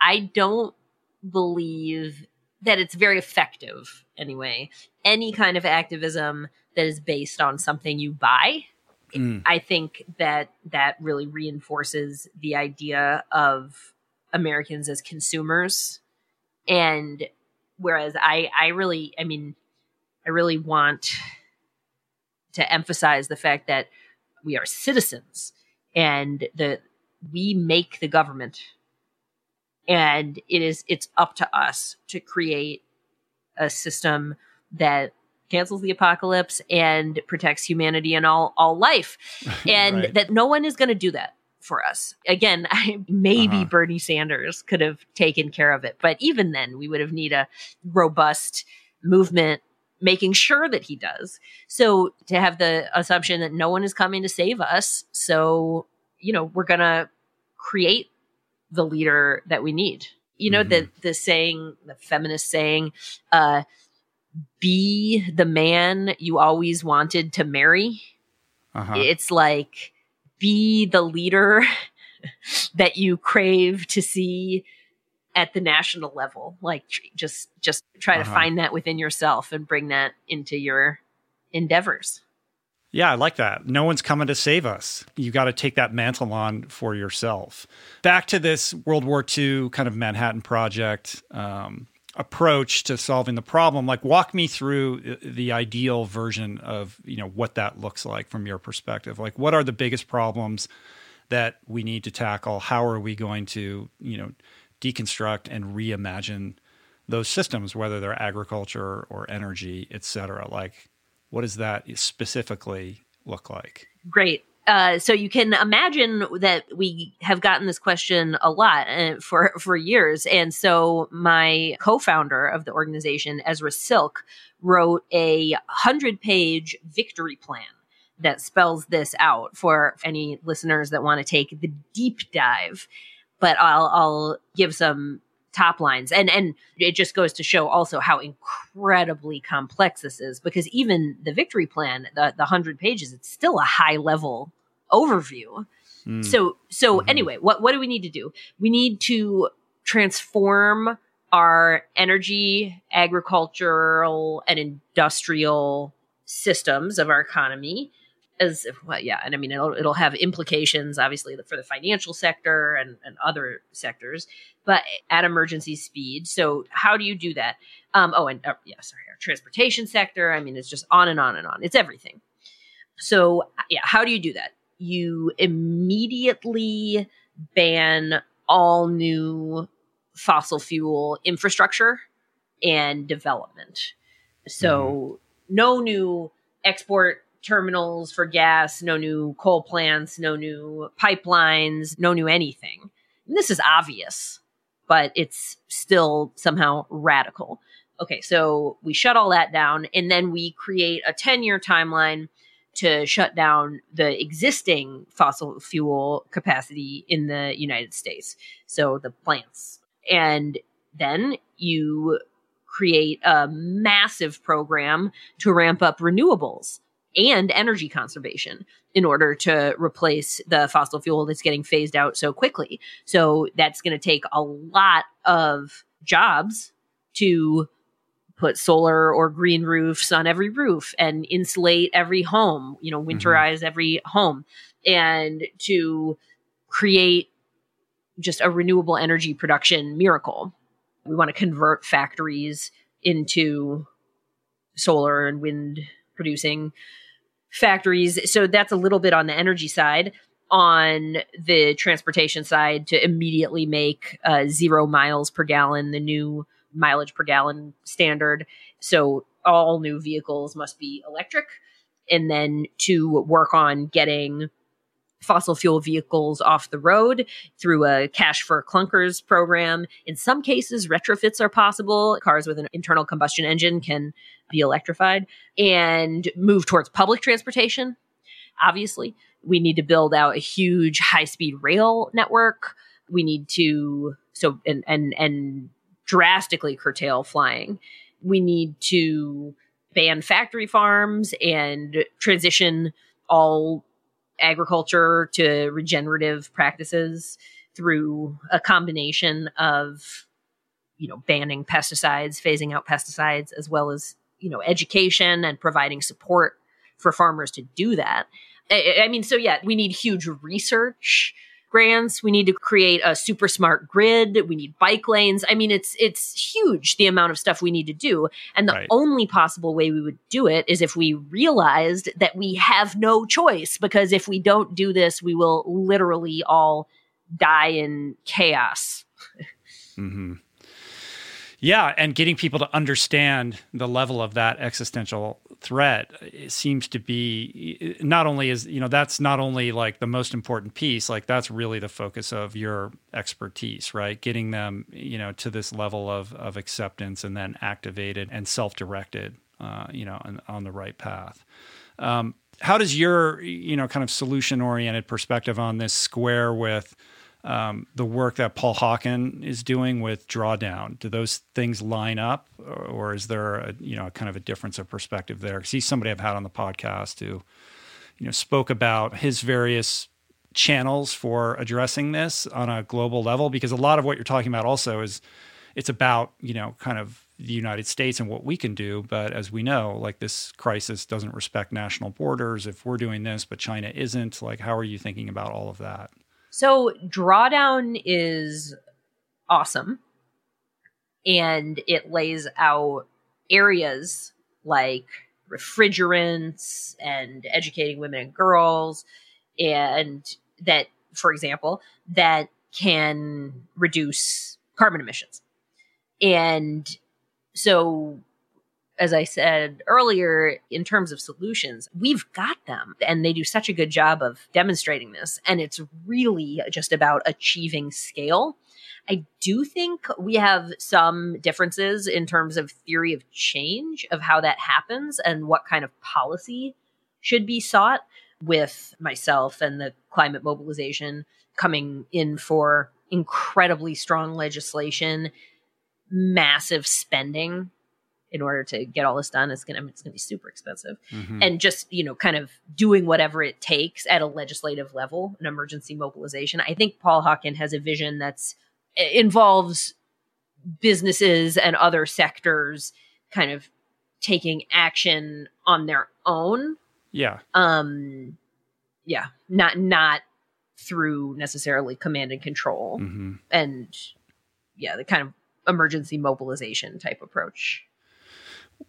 I don't believe that it's very effective anyway. Any kind of activism that is based on something you buy. Mm. I think that that really reinforces the idea of Americans as consumers and whereas I I really I mean I really want to emphasize the fact that we are citizens and the we make the government and it is it's up to us to create a system that cancels the apocalypse and protects humanity and all all life and right. that no one is going to do that for us. Again, I, maybe uh-huh. Bernie Sanders could have taken care of it, but even then, we would have need a robust movement making sure that he does. So to have the assumption that no one is coming to save us, so you know we're gonna create the leader that we need. You know mm-hmm. the the saying, the feminist saying, uh, "Be the man you always wanted to marry." Uh-huh. It's like be the leader that you crave to see at the national level like just just try uh-huh. to find that within yourself and bring that into your endeavors
yeah, I like that. No one's coming to save us. You got to take that mantle on for yourself. Back to this World War II kind of Manhattan Project um, approach to solving the problem. Like, walk me through the ideal version of you know what that looks like from your perspective. Like, what are the biggest problems that we need to tackle? How are we going to you know deconstruct and reimagine those systems, whether they're agriculture or energy, et cetera? Like, what does that specifically look like?
Great. Uh, so you can imagine that we have gotten this question a lot uh, for for years, and so my co-founder of the organization, Ezra Silk, wrote a hundred-page victory plan that spells this out for any listeners that want to take the deep dive. But I'll I'll give some top lines and and it just goes to show also how incredibly complex this is because even the victory plan the the 100 pages it's still a high level overview mm. so so mm-hmm. anyway what what do we need to do we need to transform our energy agricultural and industrial systems of our economy as well, yeah, and I mean it'll it'll have implications obviously for the financial sector and, and other sectors, but at emergency speed. So how do you do that? Um, oh, and uh, yeah, sorry, our transportation sector. I mean, it's just on and on and on. It's everything. So yeah, how do you do that? You immediately ban all new fossil fuel infrastructure and development. So mm-hmm. no new export terminals for gas, no new coal plants, no new pipelines, no new anything. And this is obvious, but it's still somehow radical. Okay, so we shut all that down and then we create a 10 year timeline to shut down the existing fossil fuel capacity in the United States. So the plants. And then you create a massive program to ramp up renewables and energy conservation in order to replace the fossil fuel that's getting phased out so quickly. So that's going to take a lot of jobs to put solar or green roofs on every roof and insulate every home, you know, mm-hmm. winterize mm-hmm. every home and to create just a renewable energy production miracle. We want to convert factories into solar and wind producing factories. So that's a little bit on the energy side. On the transportation side, to immediately make uh, zero miles per gallon the new mileage per gallon standard. So all new vehicles must be electric. And then to work on getting fossil fuel vehicles off the road through a cash for clunkers program. In some cases, retrofits are possible. Cars with an internal combustion engine can be electrified and move towards public transportation. Obviously, we need to build out a huge high speed rail network. We need to so and and and drastically curtail flying. We need to ban factory farms and transition all agriculture to regenerative practices through a combination of you know banning pesticides phasing out pesticides as well as you know education and providing support for farmers to do that. I, I mean so yeah we need huge research grants. We need to create a super smart grid. We need bike lanes. I mean it's it's huge the amount of stuff we need to do. And the right. only possible way we would do it is if we realized that we have no choice because if we don't do this we will literally all die in chaos.
Mm-hmm. Yeah, and getting people to understand the level of that existential threat seems to be not only is you know that's not only like the most important piece, like that's really the focus of your expertise, right? Getting them you know to this level of of acceptance and then activated and self directed, uh, you know, on, on, the right path. Um, how does your you know kind of solution oriented perspective on this square with um, the work that Paul Hawken is doing with drawdown. Do those things line up, or, or is there a, you know kind of a difference of perspective there? Because he's somebody I've had on the podcast who you know spoke about his various channels for addressing this on a global level. Because a lot of what you're talking about also is it's about you know kind of the United States and what we can do. But as we know, like this crisis doesn't respect national borders. If we're doing this, but China isn't, like how are you thinking about all of that?
So drawdown is awesome. And it lays out areas like refrigerants and educating women and girls and that for example that can reduce carbon emissions and so as I said earlier, in terms of solutions, we've got them. And they do such a good job of demonstrating this. And it's really just about achieving scale. I do think we have some differences in terms of theory of change of how that happens and what kind of policy should be sought with myself and the climate mobilization coming in for incredibly strong legislation, massive spending in order to get all this done it's gonna it's gonna be super expensive mm-hmm. and just you know kind of doing whatever it takes at a legislative level an emergency mobilization i think paul hawken has a vision that's involves businesses and other sectors kind of taking action on their own
Yeah.
Um, yeah, not not through necessarily command and control,
hmm
and yeah, the kind of emergency mobilization type approach.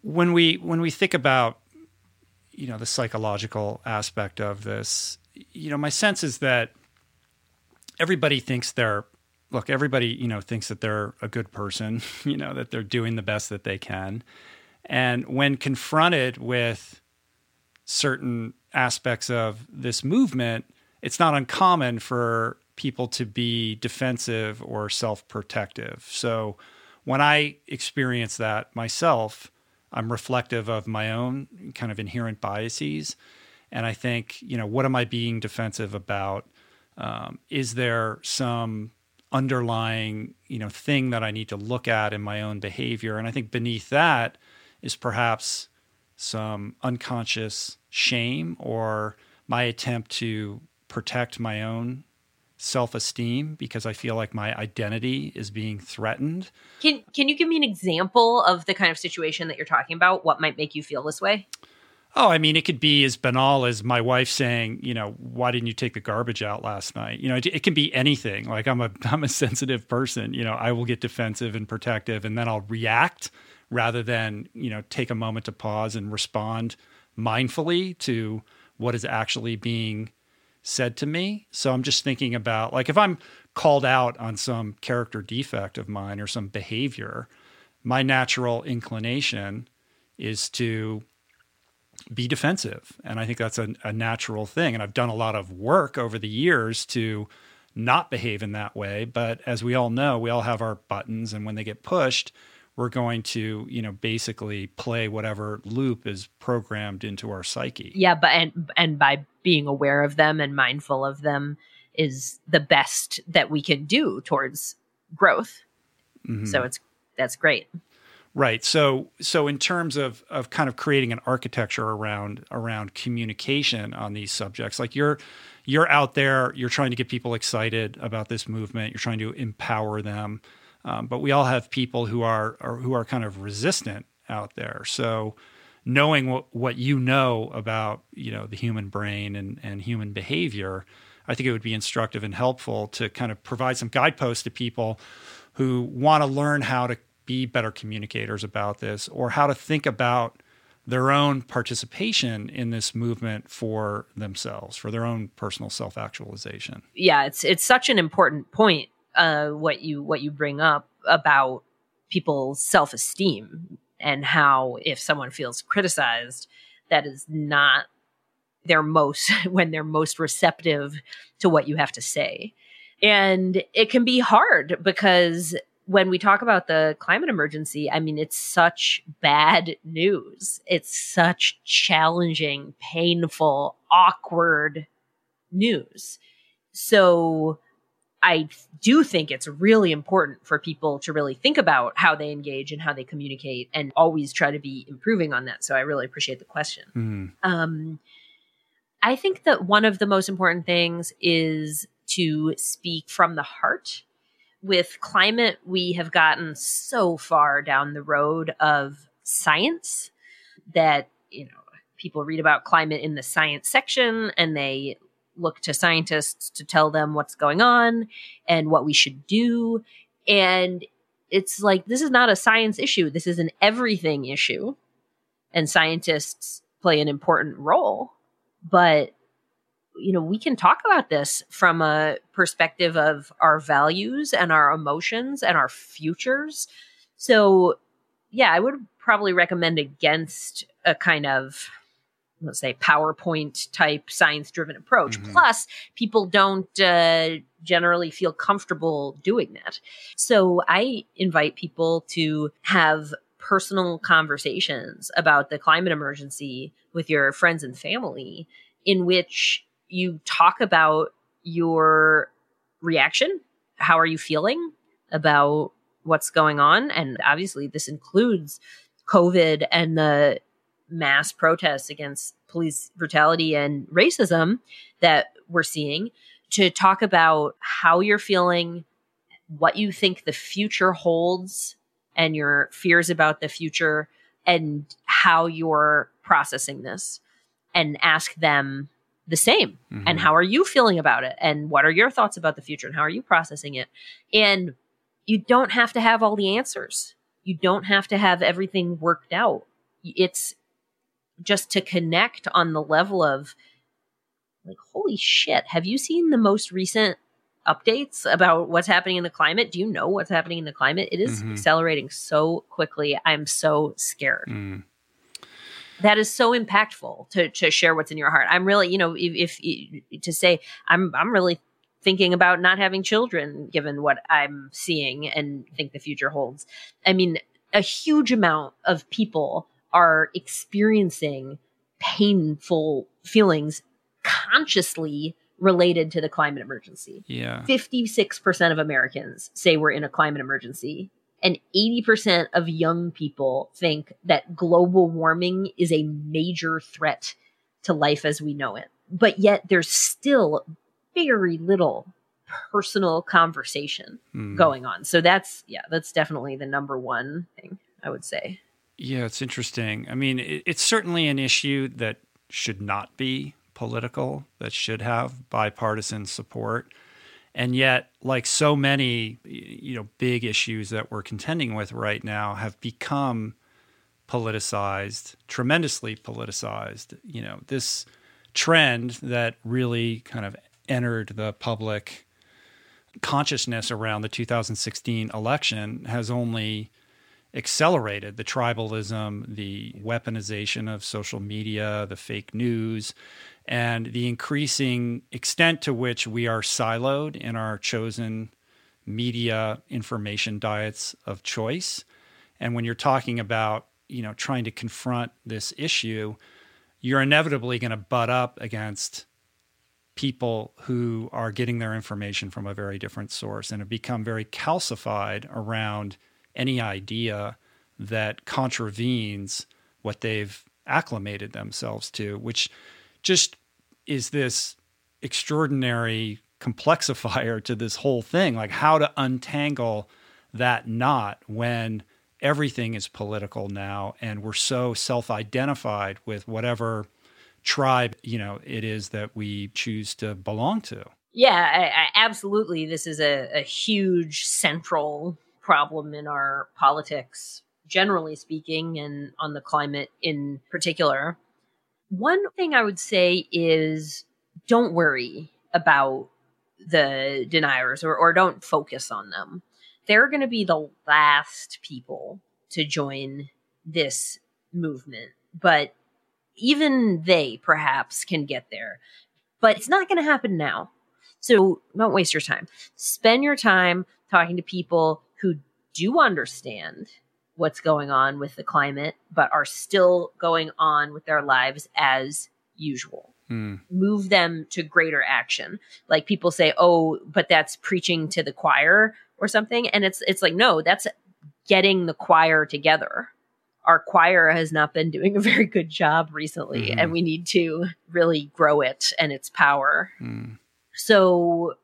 When we when we think about you know the psychological aspect of this you know my sense is that everybody thinks they're look everybody you know thinks that they're a good person you know that they're doing the best that they can. And when confronted with certain aspects of this movement it's not uncommon for people to be defensive or self-protective. So when i experience that myself I'm reflective of my own kind of inherent biases. And I think, you know, what am I being defensive about? Um, is there some underlying, you know, thing that I need to look at in my own behavior? And I think beneath that is perhaps some unconscious shame or my attempt to protect my own self esteem because I feel like my identity is being threatened.
Can can you give me an example of the kind of situation that you're talking about? What might make you feel this way?
Oh, I mean, it could be as banal as my wife saying, you know, why didn't you take the garbage out last night? You know, it, it, can be anything. Like I'm a I'm a sensitive person. You know, I will get defensive and protective, and then I'll react rather than you know take a moment to pause and respond mindfully to what is actually being said to me. So I'm just thinking about like if I'm called out on some character defect of mine or some behavior, my natural inclination is to be defensive. And I think that's a, a, natural thing. And I've done a lot of work over the years to not behave in that way. But as we all know, we all have our buttons. And when they get pushed, we're going to, you know, basically play whatever loop is programmed into our psyche.
Yeah, but and and by being aware of them and mindful of them is the best that we can do towards growth. Mm-hmm. So it's that's great.
Right. So so in terms of of kind of creating an architecture around around communication on these subjects, like you're you're out there, you're trying to get people excited about this movement, you're trying to empower them. Um, but we all have people who are, are who are kind of resistant out there. So knowing what, what you know about you know the human brain and, and human behavior, I think it would be instructive and helpful to kind of provide some guideposts to people who want to learn how to be better communicators about this or how to think about their own participation in this movement for themselves for their own personal self-actualization.
Yeah, it's it's such an important point uh, what you what you bring up about people's self-esteem and how if someone feels criticized that is not their most when they're most receptive to what you have to say. And it can be hard because when we talk about the climate emergency i mean it's such bad news. It's such challenging painful awkward news. So I do think it's really important for people to really think about how they engage and how they communicate and always try to be improving on that. So I really appreciate the question.
Mm.
Um, I think that one of the most important things is to speak from the heart. With climate, we have gotten so far down the road of science that, you know, people read about climate in the science section and they look to scientists to tell them what's going on and what we should do. And it's like, this is not a science issue. This is an everything issue. And scientists play an important role. But, you know, we can talk about this from a perspective of our values and our emotions and our futures. So, yeah, I would probably recommend against a kind of let's say PowerPoint type science driven approach. Mm-hmm. Plus, people don't uh, generally feel comfortable doing that. So I invite people to have personal conversations about the climate emergency with your friends and family in which you talk about your reaction. How are you feeling about what's going on? And obviously, this includes COVID and the mass protests against police brutality and racism that we're seeing to talk about how you're feeling, what you think the future holds, and your fears about the future, and how you're processing this. and ask them the same. Mm-hmm. And how are you feeling about it? And what are your thoughts about the future? And how are you processing it? And you don't have to have all the answers. You don't have to have everything worked out. It's just to connect on the level of like, holy shit, have you seen the most recent updates about what's happening in the climate? Do you know what's happening in the climate? It is mm-hmm. accelerating so quickly. I'm so scared. Mm that is so impactful to to share what's in your heart. I'm really, you know, if, if, to say I'm I'm really thinking about not having children given what I'm seeing and think the future holds. I mean, a huge amount of people are experiencing painful feelings consciously related to the climate emergency.
Yeah.
56% of Americans say we're in a climate emergency and 80% of young people think that global warming is a major threat to life as we know it. But yet there's still very little personal conversation mm. going on. So that's, yeah, that's definitely the number one thing I would say.
Yeah, it's interesting. I mean, it, it's certainly an issue that should not be political, that should have bipartisan support. And yet, like so many, you know, big issues that we're contending with right now have become politicized, tremendously politicized. You know, this trend that really kind of entered the public consciousness around the 2016 election has only accelerated the tribalism, the weaponization of social media, the fake news, and the increasing extent to which we are siloed in our chosen media information diets of choice. And when you're talking about, you know, trying to confront this issue, you're inevitably going to butt up against people who are getting their information from a very different source and have become very calcified around any idea that contravenes what they've acclimated themselves to, which just is this extraordinary complexifier to this whole thing. Like how to untangle that knot when everything is political now and we're so self-identified with whatever tribe you know it is that we choose to belong to.
Yeah I, I, absolutely. This is a, a huge central problem in our politics generally speaking and on the climate in particular one thing I would say is don't worry about the deniers or, or don't focus on them. They're going to be the last people to join this movement, but even they perhaps can get there. But it's not going to happen now. So don't waste your time. Spend your time talking to people who do understand what's going on with the climate, but are still going on with their lives as usual. Mm. Move them to greater action. Like people say, "Oh, but that's preaching to the choir or something." And it's it's like, "No, that's getting the choir together." Our choir has not been doing a very good job recently, mm. and we need to really grow it and its power. Mm. So,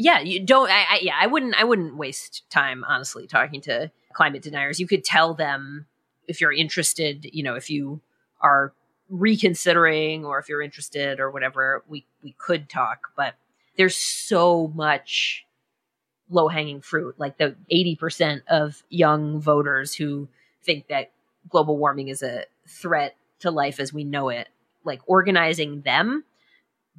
yeah, you don't. I, I, yeah, I wouldn't. I wouldn't waste time honestly talking to climate deniers. You could tell them if you're interested, you know, if you are reconsidering or if you're interested or whatever, we, we could talk, but there's so much low hanging fruit. Like the 80% of young voters who think that global warming is a threat to life as we know it, like organizing them,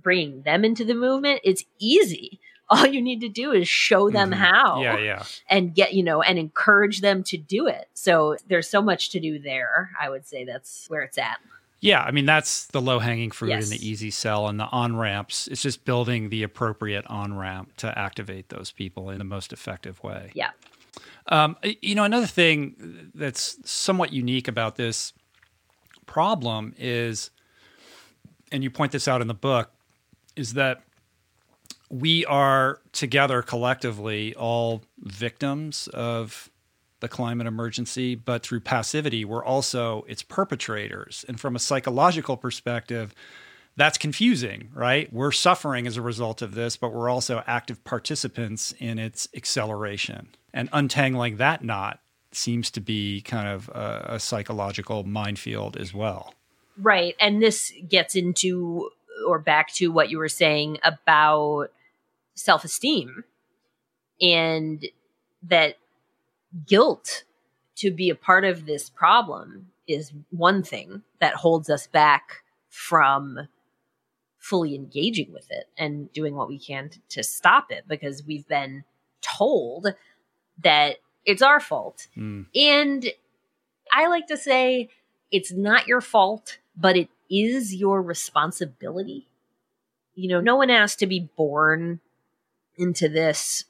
bringing them into the movement, it's easy all you need to do is show them mm-hmm. how
yeah yeah
and get you know and encourage them to do it so there's so much to do there i would say that's where it's at
yeah, I mean that's the low hanging fruit yes. and the easy sell and the on ramps. It's just building the appropriate on ramp to activate those people in the most effective way.
Yeah.
Um, you know, another thing that's somewhat unique about this problem is, and you point this out in the book, is that we are together collectively all victims of the climate emergency, but through passivity, we're also its perpetrators. And from a psychological perspective, that's confusing, right? We're suffering as a result of this, but we're also active participants in its acceleration. And untangling that knot seems to be kind of a, a psychological minefield as well.
Right. And this gets into or back to what you were saying about self esteem and that guilt to be a part of this problem is one thing that holds us back from fully engaging with it and doing what we can to, to stop it because we've been told that it's our fault.
Mm.
And I like to say it's not your fault, but it is your responsibility. You know, no one asked to be born into this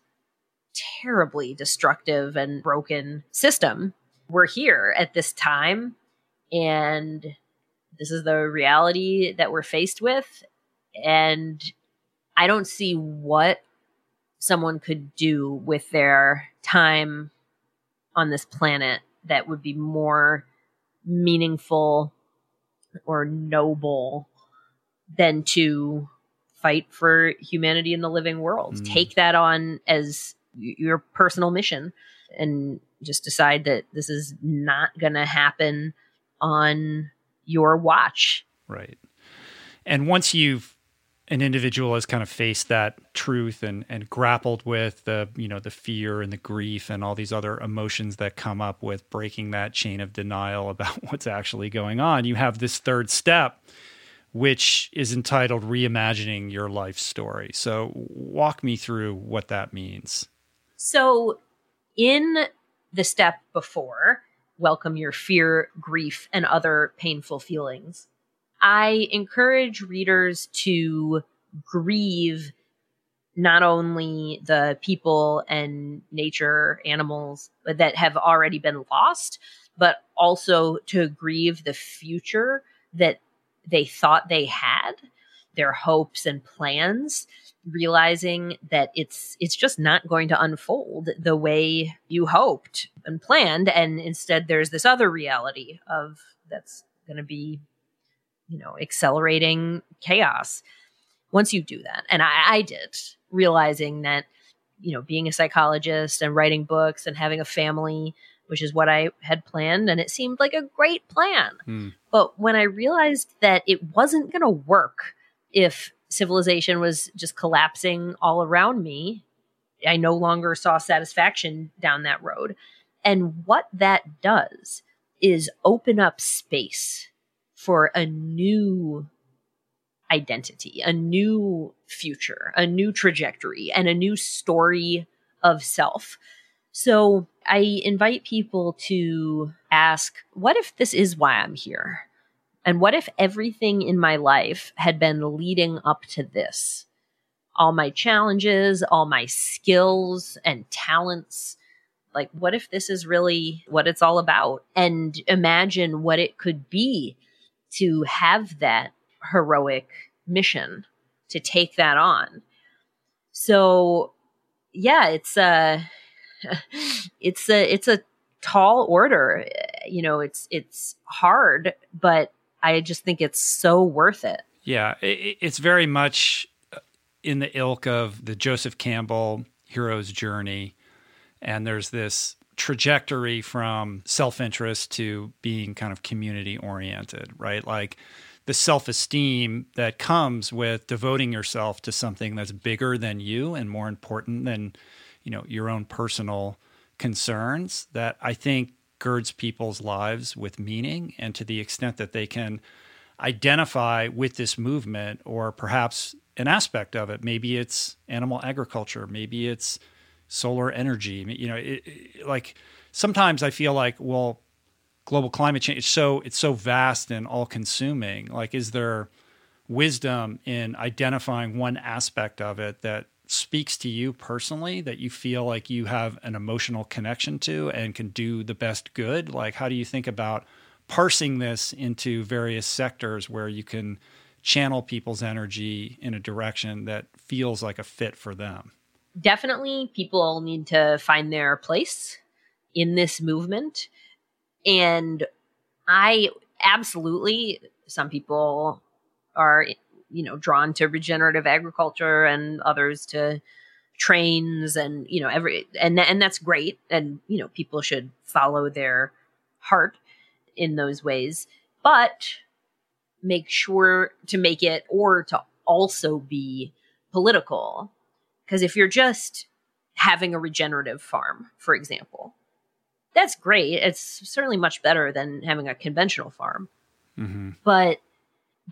terribly destructive and broken system. We're here at this time, and this is the reality that we're faced with. And I don't see what someone could do with their time on this planet that would be more meaningful or noble than to fight for humanity in the living world.
Mm.
Take that on as your personal mission and just decide that this is not going to happen on your watch.
Right. And once you've an individual has kind of faced that truth and and grappled with the you know the fear and the grief and all these other emotions that come up with breaking that chain of denial about what's actually going on you have this third step which is entitled reimagining your life story. So walk me through what that means.
So, in the step before, welcome your fear, grief, and other painful feelings, I encourage readers to grieve not only the people and nature, animals that have already been lost, but also to grieve the future that they thought they had, their hopes and plans realizing that it's it's just not going to unfold the way you hoped and planned. And instead there's this other reality of that's going to be you know accelerating chaos. Once you do that and I, I did realizing that you know being a psychologist and writing books and having a family which is what i had planned and it seemed like a great plan
Hmm.
but when i realized that it wasn't going to work if civilization was just collapsing all around me i no longer saw satisfaction down that road and what that does is open up space for a new identity, a new future, a new trajectory, and a new story of self. So I invite people to ask, what if this is why I'm here? And what if everything in my life had been leading up to this? All my challenges, all my skills and talents. Like, what if this is really what it's all about? And imagine what it could be to have that heroic mission, to take that on. So, yeah, it's a, it's a, it's a tall order. You know, it's, it's hard, but I just think it's so worth it.
Yeah, it, it's very much uh, in the ilk of the Joseph Campbell hero's journey. And there's this trajectory from self interest to being kind of community oriented, right? Like the self esteem that comes with devoting yourself to something that's bigger than you and more important than, you know, your own personal concerns that I think girds people's lives with meaning and to the extent that they can identify with this movement or perhaps an aspect of it. Maybe it's animal agriculture maybe it's solar energy you know it, it, like sometimes i feel like well global climate change it's so it's so vast and all consuming like is there wisdom in identifying one aspect of it that speaks to you personally that you feel like you have an emotional connection to and can do the best good like how do you think about parsing this into various sectors where you can channel people's energy in a direction that feels like a fit for them
Definitely, people need to find their place in this movement. And I absolutely, some people are, you know, drawn to regenerative agriculture and others to trains and, you know, every, and, and that's great. And, you know, people should follow their heart in those ways. But make sure to make it or to also be political. Because if you're just having a regenerative farm, for example, that's great. It's certainly much better than having a conventional farm.
Mm-hmm.
But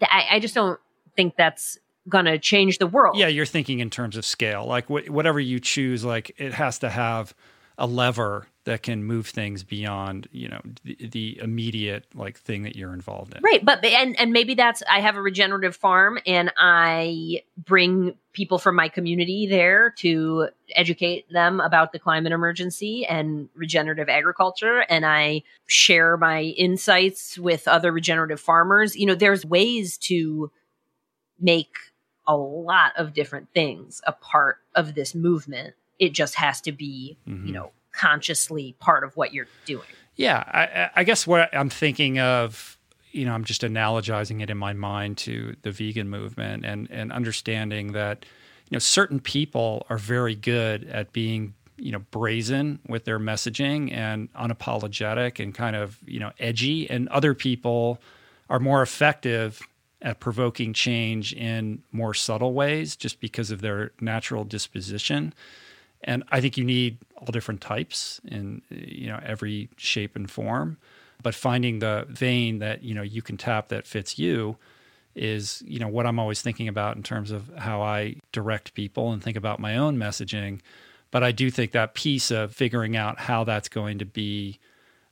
I, I just don't think that's going to change the world.
Yeah, you're thinking in terms of scale. Like wh- whatever you choose, like it has to have a lever that can move things beyond, you know, the, the immediate like thing that you're involved in.
Right, but and and maybe that's I have a regenerative farm and I bring people from my community there to educate them about the climate emergency and regenerative agriculture and I share my insights with other regenerative farmers. You know, there's ways to make a lot of different things a part of this movement. It just has to be,
Mhm.
you know, consciously part of what you're doing.
Yeah, I, I- I guess what I'm thinking of, you know, I'm just analogizing it in my mind to the vegan movement and and understanding that, you know, certain people are very good at being, you know, brazen with their messaging and unapologetic and kind of, you know, edgy, and other people are more effective at provoking change in more subtle ways just because of their natural disposition and I think you need all different types in you know every shape and form, but finding the vein that you know you can tap that fits you is you know what I'm always thinking about in terms of how I direct people and think about my own messaging. But I do think that piece of figuring out how that's going to be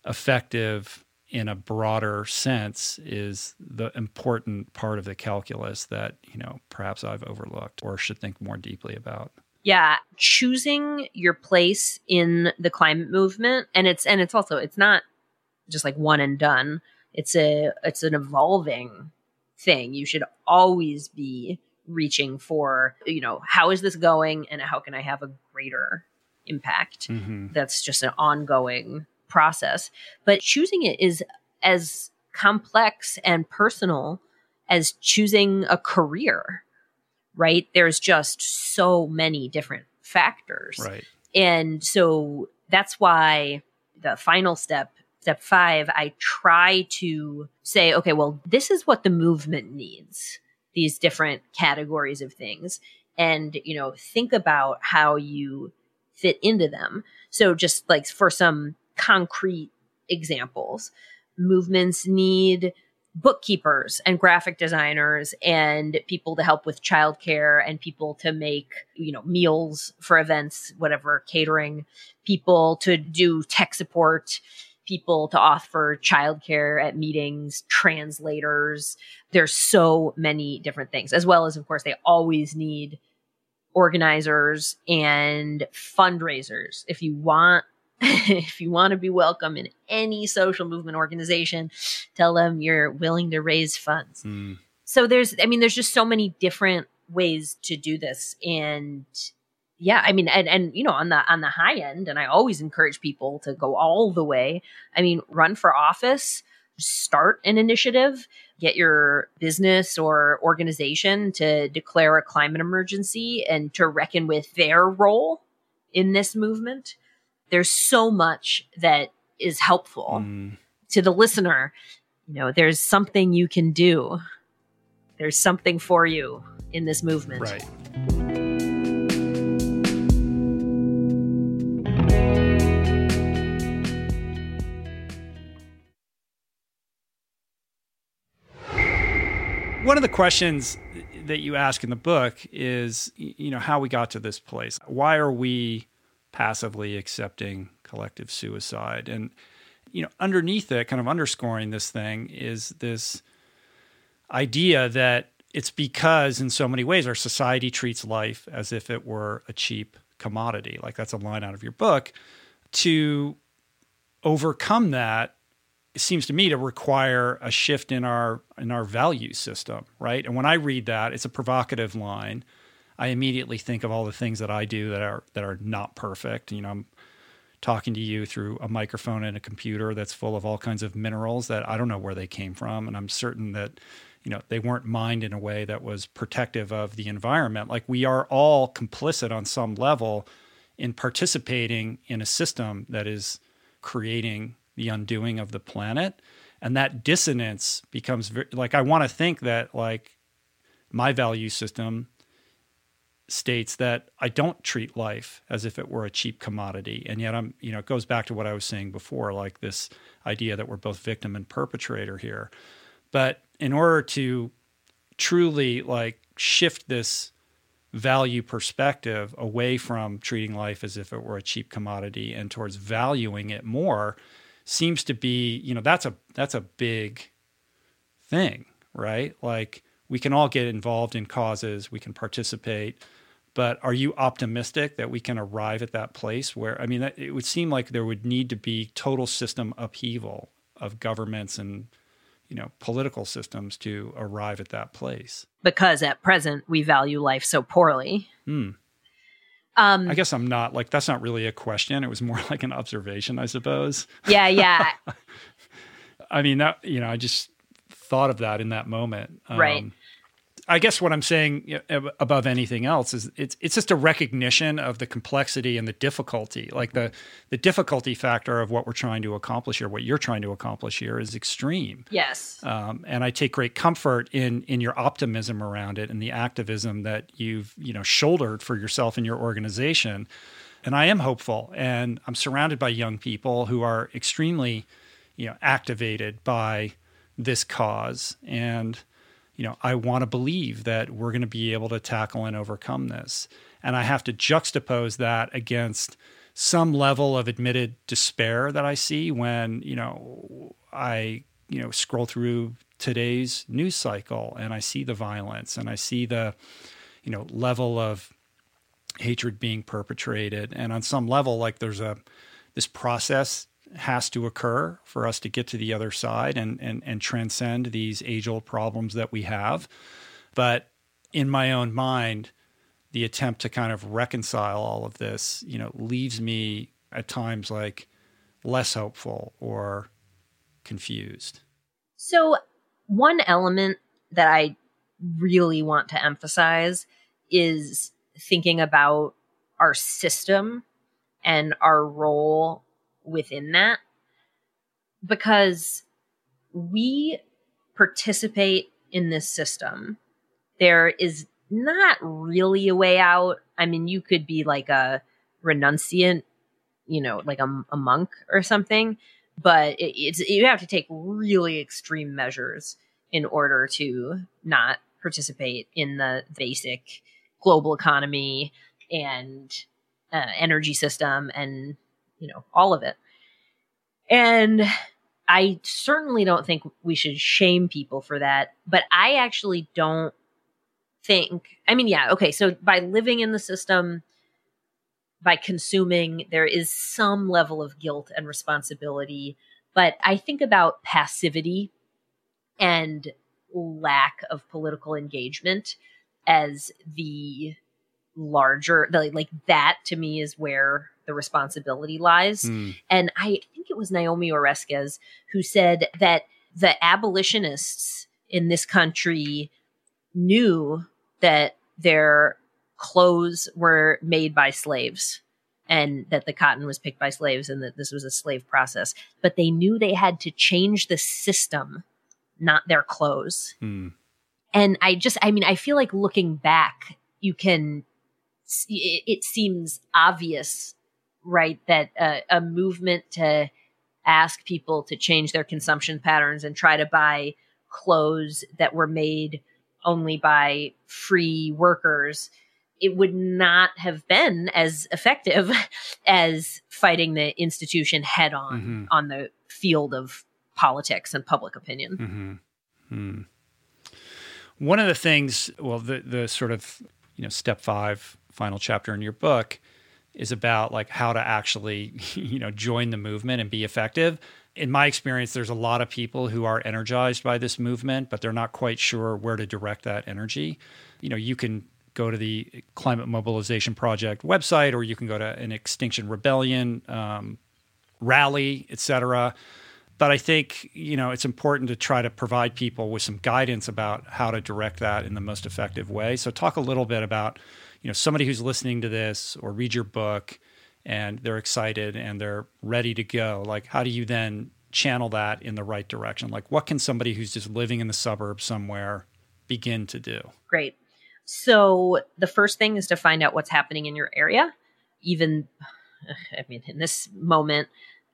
effective in a broader sense is the important part of the calculus that you know perhaps I've overlooked or should think more deeply about.
yeah choosing your place in the climate movement and it's and it's also it's not just like one and done it's a it's an evolving thing you should always be reaching for you know how is this going and how can i have a greater impact
Mm-hmm.
that's just an ongoing process. But choosing it is as complex and personal as choosing a career, right? There's just so many different factors.
Right.
And so that's why the final step, step five, I try to say, okay, well, this is what the movement needs, these different categories of things. And, you know, think about how you fit into them. So just like for some concrete examples, movements need bookkeepers and graphic designers and people to help with childcare and people to make you know meals for events whatever catering people to do tech support people to offer childcare at meetings translators. There's so many different things as well as of course they always need organizers and fundraisers. If you want if you want to be welcome in any social movement organization, tell them you're willing to raise funds.
Mm.
So there's, I mean, there's just so many different ways to do this. And yeah, I mean, and, and, you know, on the, on the high end, and I always encourage people to go all the way. I mean, run for office, start an initiative, get your business or organization to declare a climate emergency and to reckon with their role in this movement there's so much that is helpful
Mm.
to the listener. You know, there's something you can do. There's something for you in this movement.
Right. One of the questions that you ask in the book is, you know, how we got to this place. Why are we passively accepting collective suicide? And, you know, underneath it, kind of underscoring this thing, is this idea that it's because, in so many ways, our society treats life as if it were a cheap commodity. Like that's a line out of your book. To overcome that, it seems to me to require a shift in our in our value system, right? And when I read that, it's a provocative line. I immediately think of all the things that I do that are that are not perfect. You know, I'm talking to you through a microphone and a computer that's full of all kinds of minerals that I don't know where they came from, and I'm certain that you know they weren't mined in a way that was protective of the environment. Like we are all complicit on some level in participating in a system that is creating the undoing of the planet. and that dissonance becomes very, like I want to think that like my value system states that I don't treat life as if it were a cheap commodity. And yet I'm, you know, it goes back to what I was saying before, like this idea that we're both victim and perpetrator here. But in order to truly like shift this value perspective away from treating life as if it were a cheap commodity and towards valuing it more seems to be, you know, that's a that's a big thing, right? Like we can all get involved in causes, we can participate, but are you optimistic that we can arrive at that place where, I mean, it would seem like there would need to be total system upheaval of governments and you know political systems to arrive at that place?
Because at present we value life so poorly.
Hmm. um, i guess i'm not like that's not really a question. It was more like an observation i suppose.
Yeah yeah.
I mean that you know i just thought of that in that moment.
Um, right
I guess what I'm saying above anything else is it's it's just a recognition of the complexity and the difficulty. Like the the difficulty factor of what we're trying to accomplish here, what you're trying to accomplish here, is extreme.
Yes.
Um, and I take great comfort in in your optimism around it and the activism that you've you know shouldered for yourself and your organization. And I am hopeful, and I'm surrounded by young people who are extremely, you know, activated by this cause and you know, I want to believe that we're going to be able to tackle and overcome this. And I have to juxtapose that against some level of admitted despair that I see when, you know, I, you know, scroll through today's news cycle and I see the violence and I see the, you know, level of hatred being perpetrated. And on some level, like there's a, this process has to occur for us to get to the other side and and and transcend these age old problems that we have. But in my own mind, the attempt to kind of reconcile all of this, you know, leaves me at times like less hopeful or confused.
So, one element that I really want to emphasize is thinking about our system and our role within that because we participate in this system. There is not really a way out. I mean, you could be like a renunciant, you know, like a, a monk or something, but it, it's you have to take really extreme measures in order to not participate in the basic global economy and uh, energy system and you know, all of it. And I certainly don't think we should shame people for that, but I actually don't think, I mean, yeah, okay, so by living in the system, by consuming, there is some level of guilt and responsibility. But I think about passivity and lack of political engagement as the larger, the, like that to me is where the responsibility lies. Mm. And I think it was Naomi Oreskes who said that the abolitionists in this country knew that their clothes were made by slaves and that the cotton was picked by slaves and that this was a slave process. But they knew they had to change the system, not their clothes. Mm. And I just, I mean, I feel like looking back, you can, it, it seems obvious right that uh, a movement to ask people to change their consumption patterns and try to buy clothes that were made only by free workers it would not have been as effective as fighting the institution head on mm-hmm. on the field of politics and public opinion.
Mm-hmm. Mm. One of the things, well, the the sort of you know step five final chapter in your book is about like how to actually you know join the movement and be effective. In my experience there's a lot of people who are energized by this movement but they're not quite sure where to direct that energy. You know you can go to the climate mobilization project website or you can go to an extinction rebellion um, rally etc but i think you know it's important to try to provide people with some guidance about how to direct that in the most effective way. So talk a little bit about you know somebody who's listening to this or read your book and they're excited and they're ready to go like how do you then channel that in the right direction? Like, what can somebody who's just living in the suburbs somewhere begin to do?
Great. So, the first thing is to find out what's happening in your area. Even, I mean, in this moment,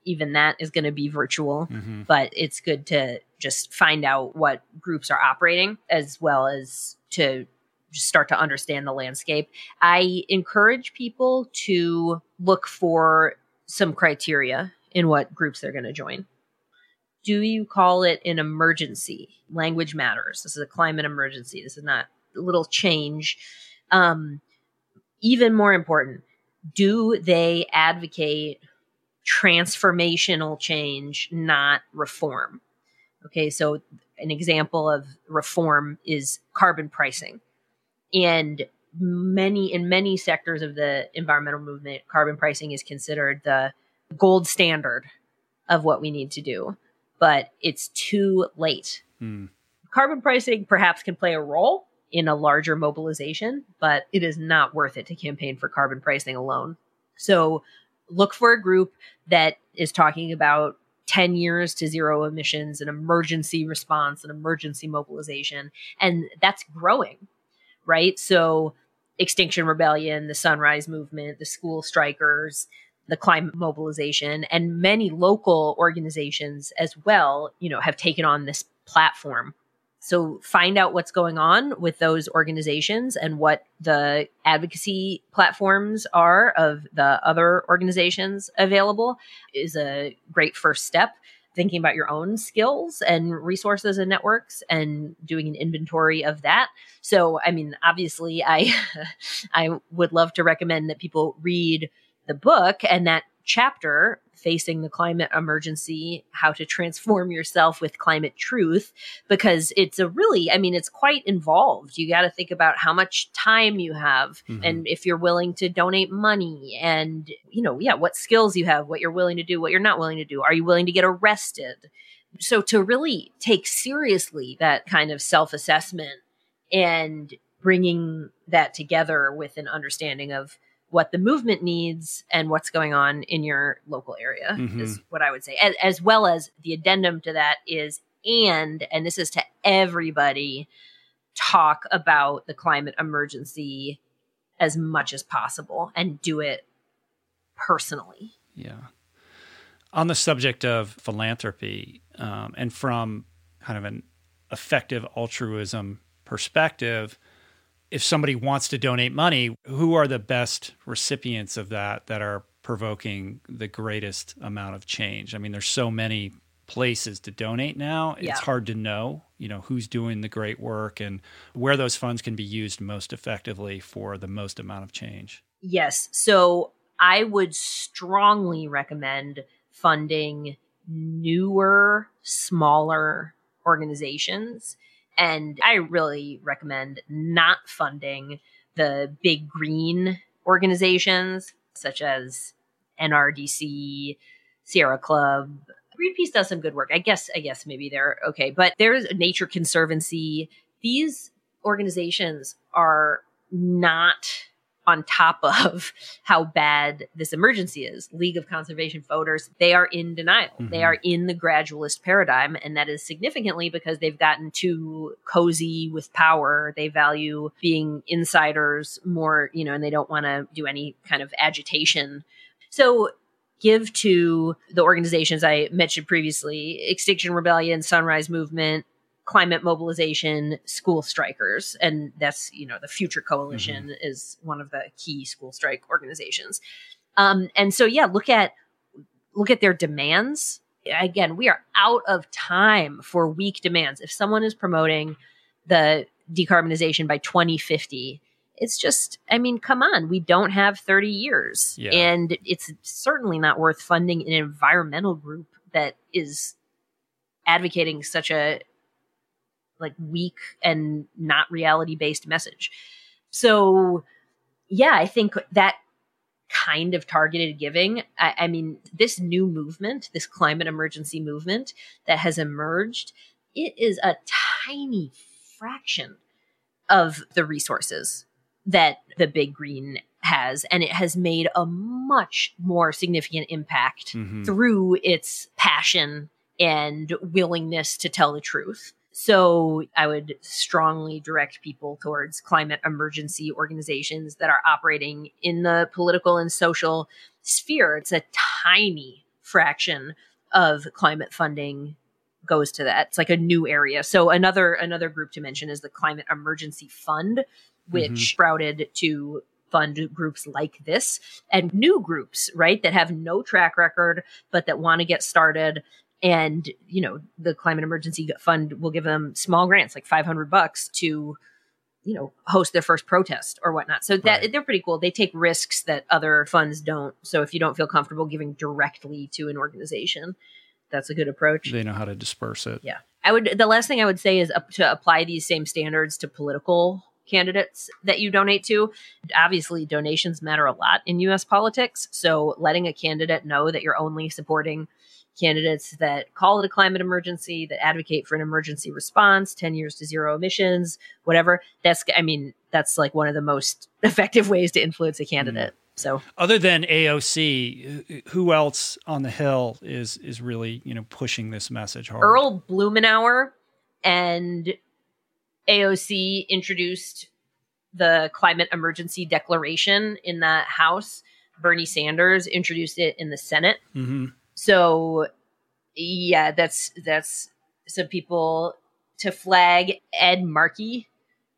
even that is going to be virtual, mm-hmm. but it's good to just find out what groups are operating as well as to start to understand the landscape. I encourage people to look for some criteria in what groups they're going to join. Do you call it an emergency? Language matters. This is a climate emergency. This is not a little change. Um, even more important, do they advocate transformational change, not reform? Okay, so an example of reform is carbon pricing. And many in many sectors of the environmental movement, carbon pricing is considered the gold standard of what we need to do. But it's too late. Hmm. Carbon pricing perhaps can play a role in a larger mobilization, but it is not worth it to campaign for carbon pricing alone. So look for a group that is talking about 10 years to zero emissions, an emergency response, an emergency mobilization. And that's growing, right? So, Extinction Rebellion, the Sunrise Movement, the school strikers, the climate mobilization, and many local organizations as well, you know, have taken on this platform so find out what's going on with those organizations and what the advocacy platforms are of the other organizations available is a great first step. Thinking about your own skills and resources and networks and doing an inventory of that. So, I mean, obviously, I I would love to recommend that people read the book and that chapter facing the climate emergency how to transform yourself with climate truth because it's a really i mean it's quite involved. You got to think about how much time you have mm-hmm. and if you're willing to donate money and you know yeah what skills you have what you're willing to do what you're not willing to do. Are you willing to get arrested? So to really take seriously that kind of self-assessment and bringing that together with an understanding of what the movement needs and what's going on in your local area mm-hmm. is what I would say. As, as, well as the addendum to that is and and this is to everybody talk about the climate emergency as much as possible and do it personally.
Yeah. On the subject of philanthropy um, and from kind of an effective altruism perspective, if somebody wants to donate money, who are the best recipients of that that are provoking the greatest amount of change? I mean, there's so many places to donate now. It's hard to know, you know, who's doing the great work and where those funds can be used most effectively for the most amount of change.
Yes. So I would strongly recommend funding newer, smaller organizations and I really recommend not funding the big green organizations such as NRDC, Sierra Club. Greenpeace does some good work. I guess I guess maybe they're okay, but there's Nature Conservancy. These organizations are not on top of how bad this emergency is. League of Conservation Voters, they are in denial. Mm-hmm. They are in the gradualist paradigm, and that is significantly because they've gotten too cozy with power. They value being insiders more, you know, and they don't want to do any kind of agitation. So give to the organizations I mentioned previously Extinction Rebellion, Sunrise Movement, climate mobilization school strikers and that's you know the future coalition mm-hmm. is one of the key school strike organizations um, and so yeah look at look at their demands again we are out of time for weak demands if someone is promoting the decarbonization by 2050 it's just i mean come on we don't have 30 years yeah. and it's certainly not worth funding an environmental group that is advocating such a like weak and not reality based message. So, yeah, I think that kind of targeted giving. I, I, mean, this new movement, this climate emergency movement that has emerged, it is a tiny fraction of the resources that the big green has and it has made a much more significant impact mm-hmm. through its passion and willingness to tell the truth. So I would strongly direct people towards climate emergency organizations that are operating in the political and social sphere. It's a tiny fraction of climate funding goes to that. It's like a new area. So another another group to mention is the Climate Emergency Fund, which mm-hmm. sprouted to fund groups like this and new groups, right, that have no track record but that want to get started and you know the climate emergency fund will give them small grants like 500 bucks to you know host their first protest or whatnot so that right. they're pretty cool they take risks that other funds don't so if you don't feel comfortable giving directly to an organization that's a good approach
they know how to disperse it
yeah i would the last thing i would say is up to apply these same standards to political candidates that you donate to. Obviously, donations matter a lot in US politics. So, letting a candidate know that you're only supporting candidates that call it a climate emergency, that advocate for an emergency response, 10 years to zero emissions, whatever. That's, I mean, that's like one of the most effective ways to influence a candidate. Mm. So,
other than AOC, who else on the Hill is is really you know pushing this message hard?
Earl Blumenauer and AOC introduced the climate emergency declaration in the House. Bernie Sanders introduced it in the Senate. Mm-hmm. So yeah, that's that's some people to flag Ed Markey,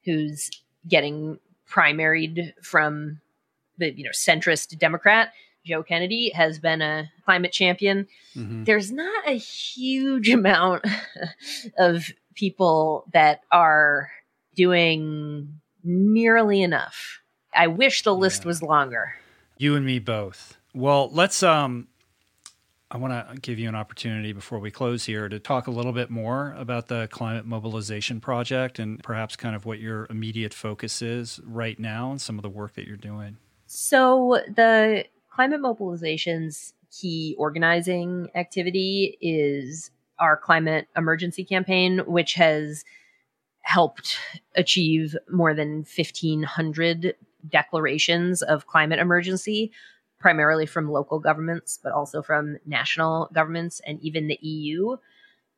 who's getting primaried from the you know centrist Democrat. Joe Kennedy has been a climate champion. Mm-hmm. There's not a huge amount of people that are doing nearly enough. I wish the list yeah. was longer.
You and me both. Well, let's um I want to give you an opportunity before we close here to talk a little bit more about the climate mobilization project and perhaps kind of what your immediate focus is right now and some of the work that you're doing.
So, the climate mobilization's key organizing activity is our climate emergency campaign, which has helped achieve more than 1,500 declarations of climate emergency primarily from local governments, but also from national governments and even the EU.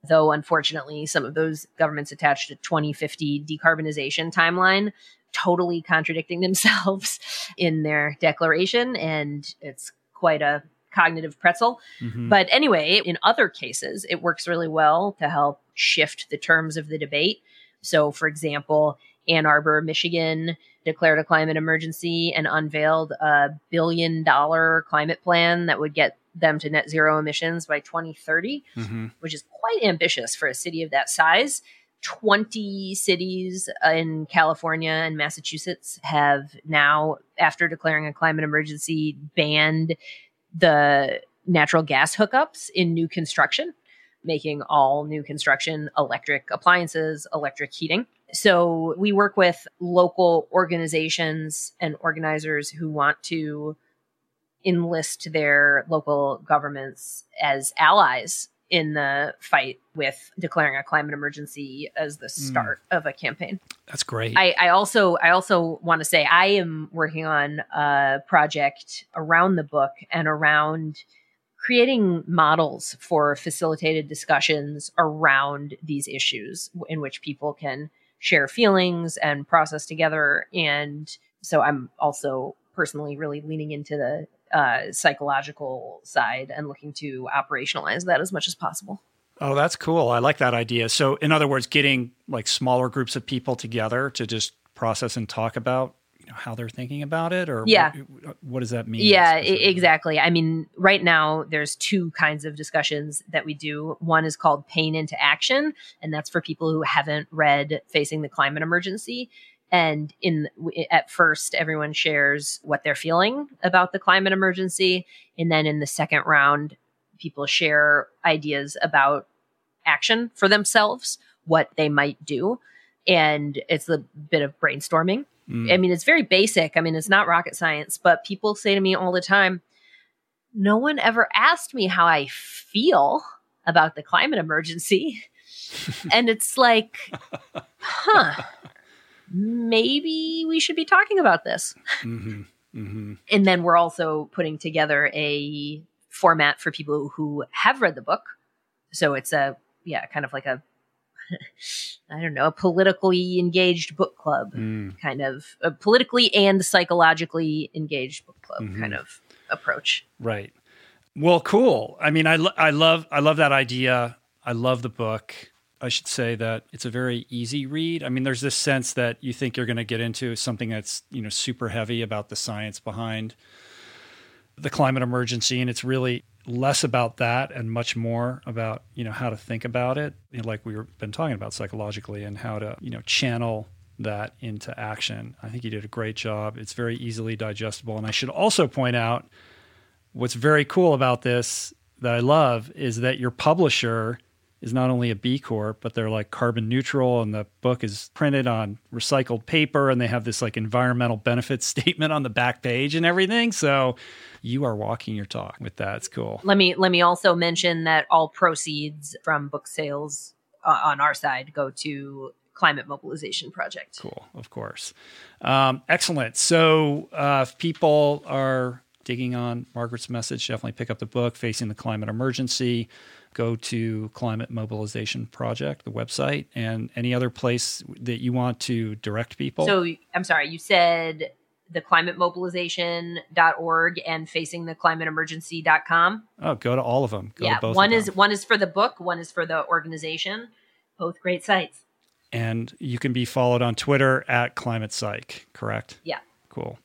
Though, unfortunately, some of those governments attached a 2050 decarbonization timeline, totally contradicting themselves in their declaration. And it's quite a cognitive pretzel. Mm-hmm. But anyway, in other cases, it works really well to help shift the terms of the debate. So, for example, Ann Arbor, Michigan declared a climate emergency and unveiled a billion dollar climate plan that would get them to net zero emissions by 2030, mm-hmm. which is quite ambitious for a city of that size. 20 cities in California and Massachusetts have now, after declaring a climate emergency, banned the natural gas hookups in new construction, making all new construction electric appliances, electric heating. So we work with local organizations and organizers who want to enlist their local governments as allies in the fight with declaring a climate emergency as the hmm. start mm. of a campaign.
That's great.
I, I also I also want to say I am working on a project around the book and around creating models for facilitated discussions around these issues in which people can share feelings and process together. And so I'm also personally really leaning into the uh, psychological side and looking to operationalize that as much as possible.
Oh, that's cool. I like that idea. So, in other words, getting like smaller groups of people together to just process and talk about how they're thinking about it or
yeah.
what, uh, what does that mean
yeah exactly. I mean right now there's two kinds of discussions that we do. One is called pain into action and that's for people who haven't read facing the climate emergency. And in at first everyone shares what they're feeling about the climate emergency. And then in the second round people share ideas about action for themselves what they might do. And it's a bit of brainstorming Mm. I mean, it's very basic. I mean, it's not rocket science, but people say to me all the time, no one ever asked me how I feel about the climate emergency. and it's like, huh, maybe we should be talking about this. Mm-hmm. Mm-hmm. And then we're also putting together a format for people who have read the book so it's a yeah, kind of like a I don't know, a politically engaged book club,
Mm,
kind of a politically and psychologically engaged book club
Mhm.
kind of approach.
right. Well, cool. I mean, I lo- I love I love that idea. I love the book. I should say that it's a very easy read. I mean, there's this sense that you think you're going to get into something that's you know super heavy about the science behind the climate emergency, and it's really less about that and much more about you know how to think about it, you know, like we've been talking about psychologically, and how to you know channel that into action. I think you did a great job. It's very easily digestible, and I should also point out what's very cool about this that I love is that your publisher is not only a B Corp, but they're like carbon neutral, and the book is printed on recycled paper, and they have this like environmental benefits statement on the back page and everything. So you are walking your talk with that. It's cool.
Let me let me also mention that all proceeds from book sales uh, on our side go to climate mobilization project.
Cool, of course. Um, excellent. So, uh, if people are digging on Margaret's message, definitely pick up the book, Facing the Climate Emergency. Go to Climate Mobilization Project, the website, and any other place that you want to direct people.
So I'm sorry, you said the climatemobilization.org and facingtheclimateemergency.com.
oh, go to all of them. Go
yeah,
to both
one
of
is
them.
one is for the book, one is for the organization. Both great sites.
and you can be followed on Twitter at Climate Psych, correct?
Yeah.
Cool.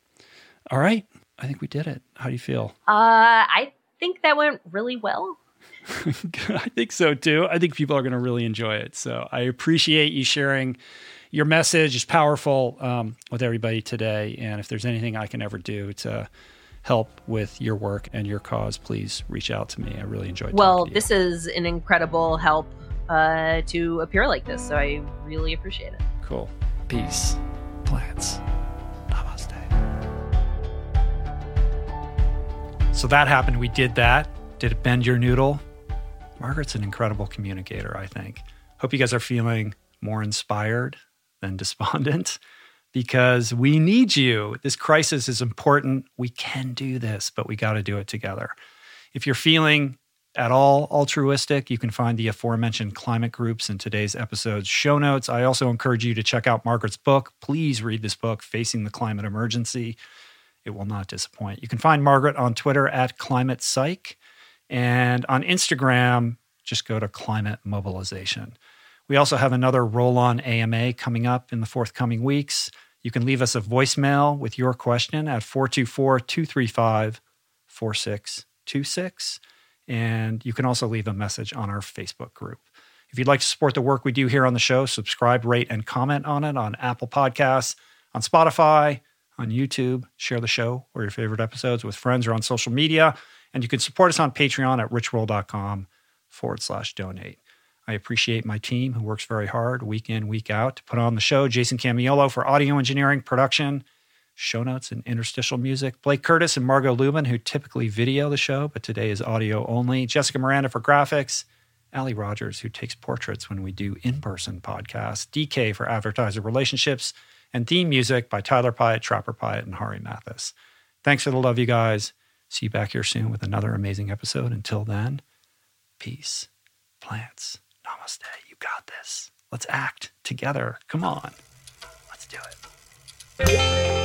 All right. I think we did it. How do you feel?
Uh, I think that went really well.
I think so too. I think people are going to really enjoy it. So I appreciate you sharing your message. It's powerful um, with everybody today. And if there's anything I can ever do to help with your work and your cause, please reach out to me. I really enjoyed.
Well,
talking to you.
this is an incredible help uh, to appear like this, so I really appreciate it.
cool. Peace, plants. Namaste. So that happened. We did that. Did it bend your noodle? Margaret's an incredible communicator, I think. Hope you guys are feeling more inspired than despondent because we need you. This crisis is important. We can do this, but we got to do it together. If you're feeling at all altruistic, you can find the aforementioned climate groups in today's episode's show notes. I also encourage you to check out Margaret's book. Please read this book, Facing the Climate Emergency. It will not disappoint. You can find Margaret on Twitter at Climate Psych. And on Instagram, just go to Climate Mobilization. We also have another roll on AMA coming up in the forthcoming weeks. You can leave us a voicemail with your question at 424 235 4626. And you can also leave a message on our Facebook group. If you'd like to support the work we do here on the show, subscribe, rate, and comment on it on Apple Podcasts, on Spotify, on YouTube. Share the show or your favorite episodes with friends or on social media. And you can support us on Patreon at richroll.com forward slash donate. I appreciate my team who works very hard week in, week out to put on the show. Jason Camiolo for audio engineering, production, show notes, and interstitial music. Blake Curtis and Margot Lubin, who typically video the show, but today is audio only. Jessica Miranda for graphics. Ali Rogers, who takes portraits when we do in person podcasts. DK for advertiser relationships. And theme music by Tyler Piatt, Trapper Piatt, and Hari Mathis. Thanks for the love, you guys. See you back here soon with another amazing episode. Until then, peace, plants, namaste. You got this. Let's act together. Come on. Let's do it.